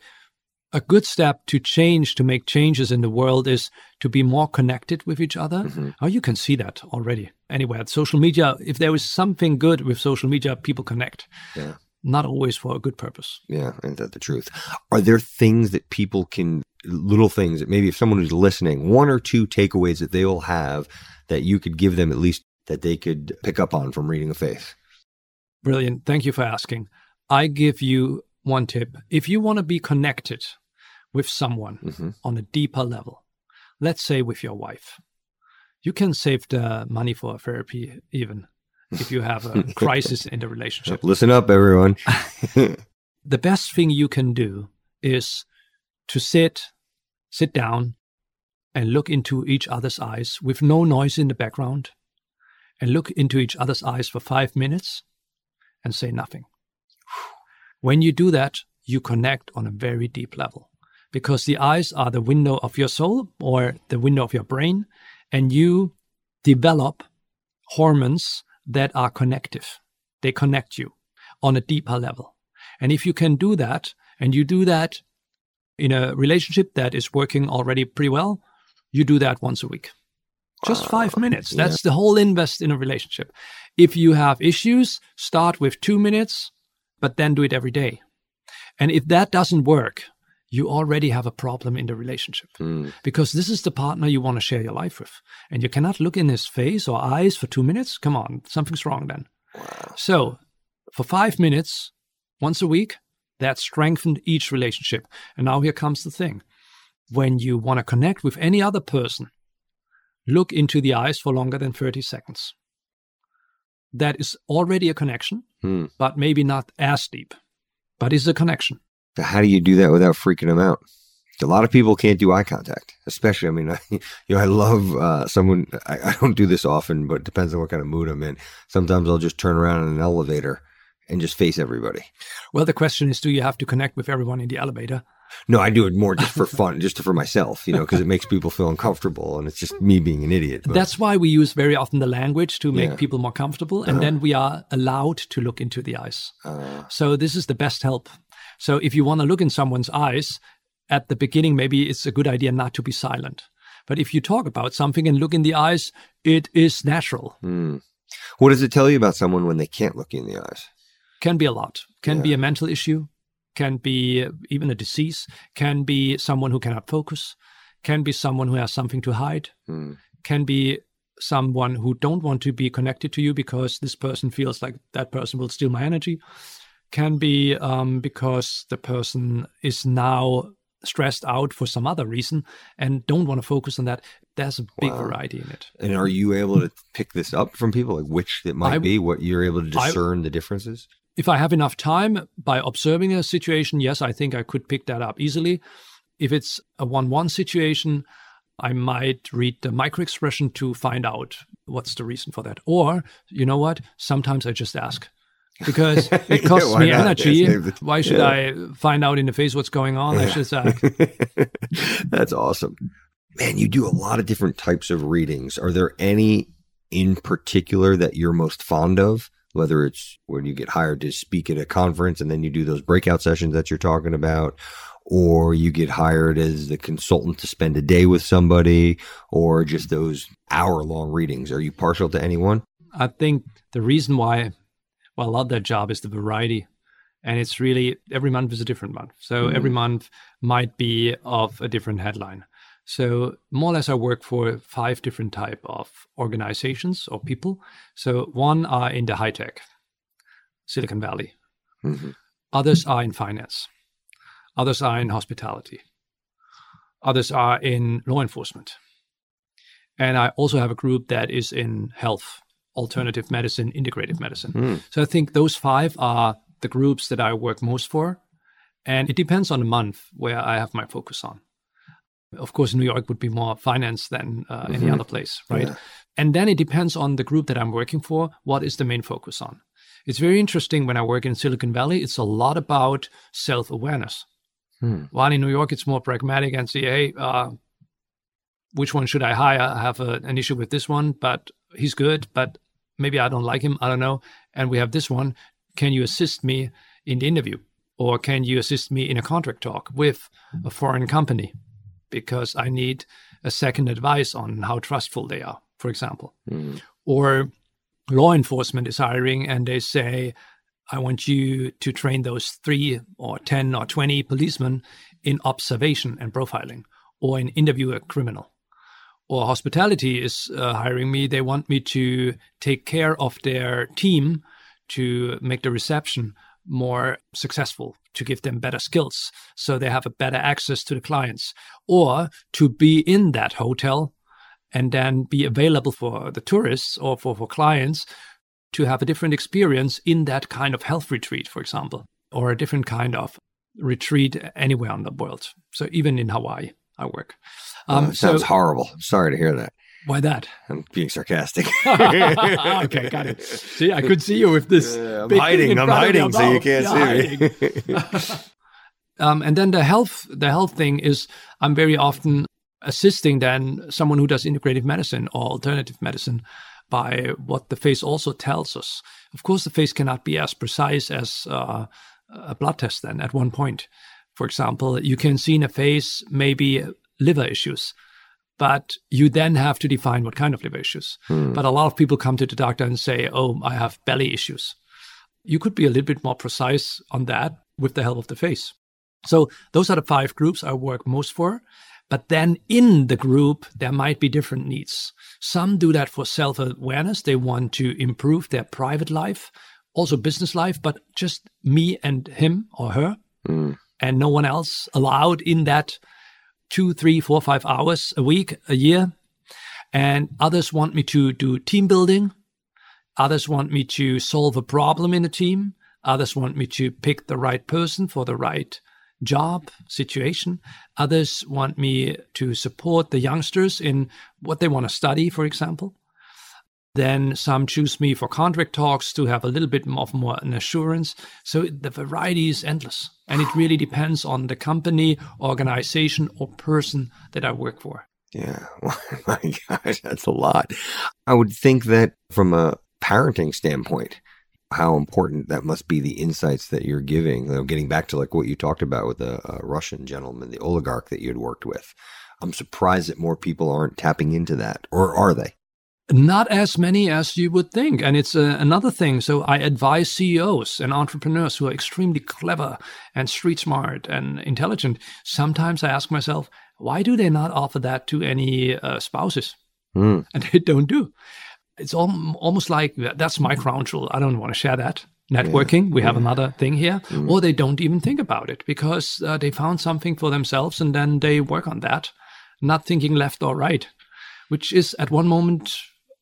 a good step to change, to make changes in the world is to be more connected with each other. Mm-hmm. Oh, you can see that already. Anyway, at social media, if there is something good with social media, people connect. Yeah. Not always for a good purpose. Yeah, ain't that the truth? Are there things that people can, little things that maybe if someone is listening, one or two takeaways that they will have that you could give them at least that they could pick up on from reading the faith? Brilliant. Thank you for asking. I give you one tip. If you want to be connected with someone mm-hmm. on a deeper level, let's say with your wife, you can save the money for therapy even if you have a crisis in the relationship. Listen up, everyone. the best thing you can do is to sit, sit down, and look into each other's eyes with no noise in the background and look into each other's eyes for five minutes and say nothing. When you do that, you connect on a very deep level because the eyes are the window of your soul or the window of your brain, and you develop hormones that are connective. They connect you on a deeper level. And if you can do that, and you do that in a relationship that is working already pretty well, you do that once a week. Just five minutes. That's yeah. the whole invest in a relationship. If you have issues, start with two minutes, but then do it every day. And if that doesn't work, you already have a problem in the relationship mm. because this is the partner you want to share your life with. And you cannot look in his face or eyes for two minutes. Come on, something's wrong then. Wow. So, for five minutes, once a week, that strengthened each relationship. And now here comes the thing. When you want to connect with any other person, look into the eyes for longer than 30 seconds. That is already a connection, hmm. but maybe not as deep, but it's a connection. How do you do that without freaking them out? A lot of people can't do eye contact, especially. I mean, I, you know, I love uh, someone. I, I don't do this often, but it depends on what kind of mood I'm in. Sometimes I'll just turn around in an elevator and just face everybody. Well, the question is, do you have to connect with everyone in the elevator? No, I do it more just for fun, just for myself, you know, because it makes people feel uncomfortable and it's just me being an idiot. But. That's why we use very often the language to make yeah. people more comfortable. And uh-huh. then we are allowed to look into the eyes. Uh, so this is the best help. So if you want to look in someone's eyes at the beginning, maybe it's a good idea not to be silent. But if you talk about something and look in the eyes, it is natural. Mm. What does it tell you about someone when they can't look in the eyes? Can be a lot. Can yeah. be a mental issue can be even a disease, can be someone who cannot focus, can be someone who has something to hide, mm. can be someone who don't want to be connected to you because this person feels like that person will steal my energy, can be um, because the person is now stressed out for some other reason and don't want to focus on that. There's a big wow. variety in it. And are you able to pick this up from people, like which it might I, be, what you're able to discern I, the differences? If I have enough time by observing a situation, yes, I think I could pick that up easily. If it's a one one situation, I might read the micro expression to find out what's the reason for that. Or, you know what? Sometimes I just ask because it costs yeah, me not? energy. why should yeah. I find out in the face what's going on? Yeah. I should ask. That's awesome. Man, you do a lot of different types of readings. Are there any in particular that you're most fond of? Whether it's when you get hired to speak at a conference and then you do those breakout sessions that you're talking about, or you get hired as the consultant to spend a day with somebody, or just those hour long readings. Are you partial to anyone? I think the reason why what I love that job is the variety. And it's really every month is a different month. So mm. every month might be of a different headline. So more or less, I work for five different type of organizations or people. So one are in the high tech, Silicon Valley. Mm-hmm. Others are in finance. Others are in hospitality. Others are in law enforcement. And I also have a group that is in health, alternative medicine, integrative medicine. Mm. So I think those five are the groups that I work most for. And it depends on the month where I have my focus on. Of course, New York would be more finance than uh, mm-hmm. any other place, right? Yeah. And then it depends on the group that I'm working for. What is the main focus on? It's very interesting when I work in Silicon Valley. It's a lot about self awareness. Hmm. While in New York, it's more pragmatic and say, hey, uh, which one should I hire? I have a, an issue with this one, but he's good, but maybe I don't like him. I don't know. And we have this one. Can you assist me in the interview? Or can you assist me in a contract talk with a foreign company? Because I need a second advice on how trustful they are, for example. Mm. Or law enforcement is hiring and they say, I want you to train those three or 10 or 20 policemen in observation and profiling or in interview a criminal or hospitality is uh, hiring me, they want me to take care of their team to make the reception more successful, to give them better skills so they have a better access to the clients, or to be in that hotel and then be available for the tourists or for, for clients to have a different experience in that kind of health retreat, for example, or a different kind of retreat anywhere on the world. So even in Hawaii. I work. Um, oh, sounds so, horrible. Sorry to hear that. Why that? I'm being sarcastic. okay, got it. See, I could see you with this. I'm hiding. I'm hiding, so you can't see me. um, and then the health, the health thing is, I'm very often assisting then someone who does integrative medicine or alternative medicine by what the face also tells us. Of course, the face cannot be as precise as uh, a blood test. Then at one point, for example, you can see in a face maybe liver issues, but you then have to define what kind of liver issues. Hmm. But a lot of people come to the doctor and say, Oh, I have belly issues. You could be a little bit more precise on that with the help of the face. So those are the five groups I work most for. But then in the group, there might be different needs. Some do that for self awareness. They want to improve their private life, also business life, but just me and him or her. Mm and no one else allowed in that two, three, four, five hours a week, a year. And others want me to do team building. Others want me to solve a problem in a team. Others want me to pick the right person for the right job situation. Others want me to support the youngsters in what they want to study, for example. Then some choose me for contract talks to have a little bit of more an assurance. So the variety is endless. And it really depends on the company, organization, or person that I work for. Yeah. my gosh, that's a lot. I would think that from a parenting standpoint, how important that must be the insights that you're giving. You know, getting back to like what you talked about with the uh, Russian gentleman, the oligarch that you had worked with. I'm surprised that more people aren't tapping into that, or are they? Not as many as you would think. And it's uh, another thing. So I advise CEOs and entrepreneurs who are extremely clever and street smart and intelligent. Sometimes I ask myself, why do they not offer that to any uh, spouses? Mm. And they don't do. It's al- almost like that's my crown jewel. I don't want to share that. Networking, yeah. we have yeah. another thing here. Mm. Or they don't even think about it because uh, they found something for themselves and then they work on that, not thinking left or right, which is at one moment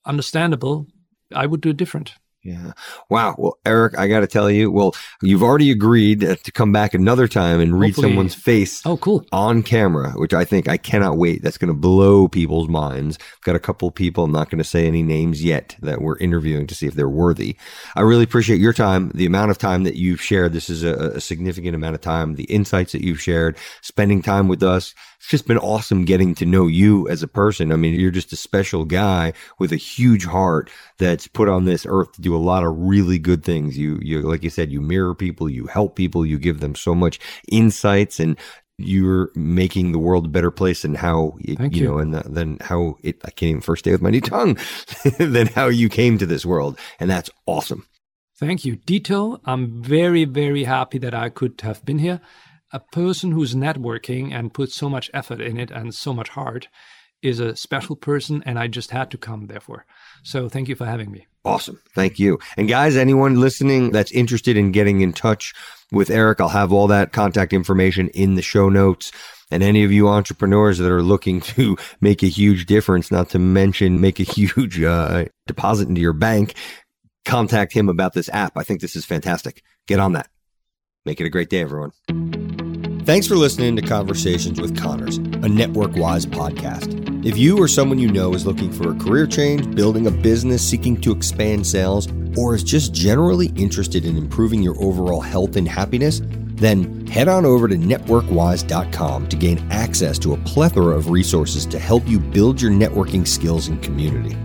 understandable. I would do it different. Yeah. Wow. Well, Eric, I got to tell you, well, you've already agreed uh, to come back another time and read Hopefully. someone's face. Oh, cool. On camera, which I think I cannot wait. That's going to blow people's minds. I've got a couple people, I'm not going to say any names yet that we're interviewing to see if they're worthy. I really appreciate your time, the amount of time that you've shared. This is a, a significant amount of time, the insights that you've shared, spending time with us it's just been awesome getting to know you as a person. I mean, you're just a special guy with a huge heart that's put on this earth to do a lot of really good things. You, you, like you said, you mirror people, you help people, you give them so much insights and you're making the world a better place and how you, you, know and then how it i can't even first day with my new tongue than how you came to this world and that's awesome Thank you. Dito, I'm very, very happy that I could have been here. A person who's networking and puts so much effort in it and so much heart is a special person, and I just had to come, therefore. So thank you for having me. Awesome. Thank you. And guys, anyone listening that's interested in getting in touch with Eric, I'll have all that contact information in the show notes. And any of you entrepreneurs that are looking to make a huge difference, not to mention make a huge uh, deposit into your bank, contact him about this app. I think this is fantastic. Get on that. Make it a great day, everyone. Thanks for listening to Conversations with Connors, a Network Wise podcast. If you or someone you know is looking for a career change, building a business, seeking to expand sales, or is just generally interested in improving your overall health and happiness, then head on over to networkwise.com to gain access to a plethora of resources to help you build your networking skills and community.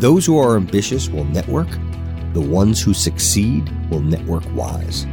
Those who are ambitious will network, the ones who succeed will network wise.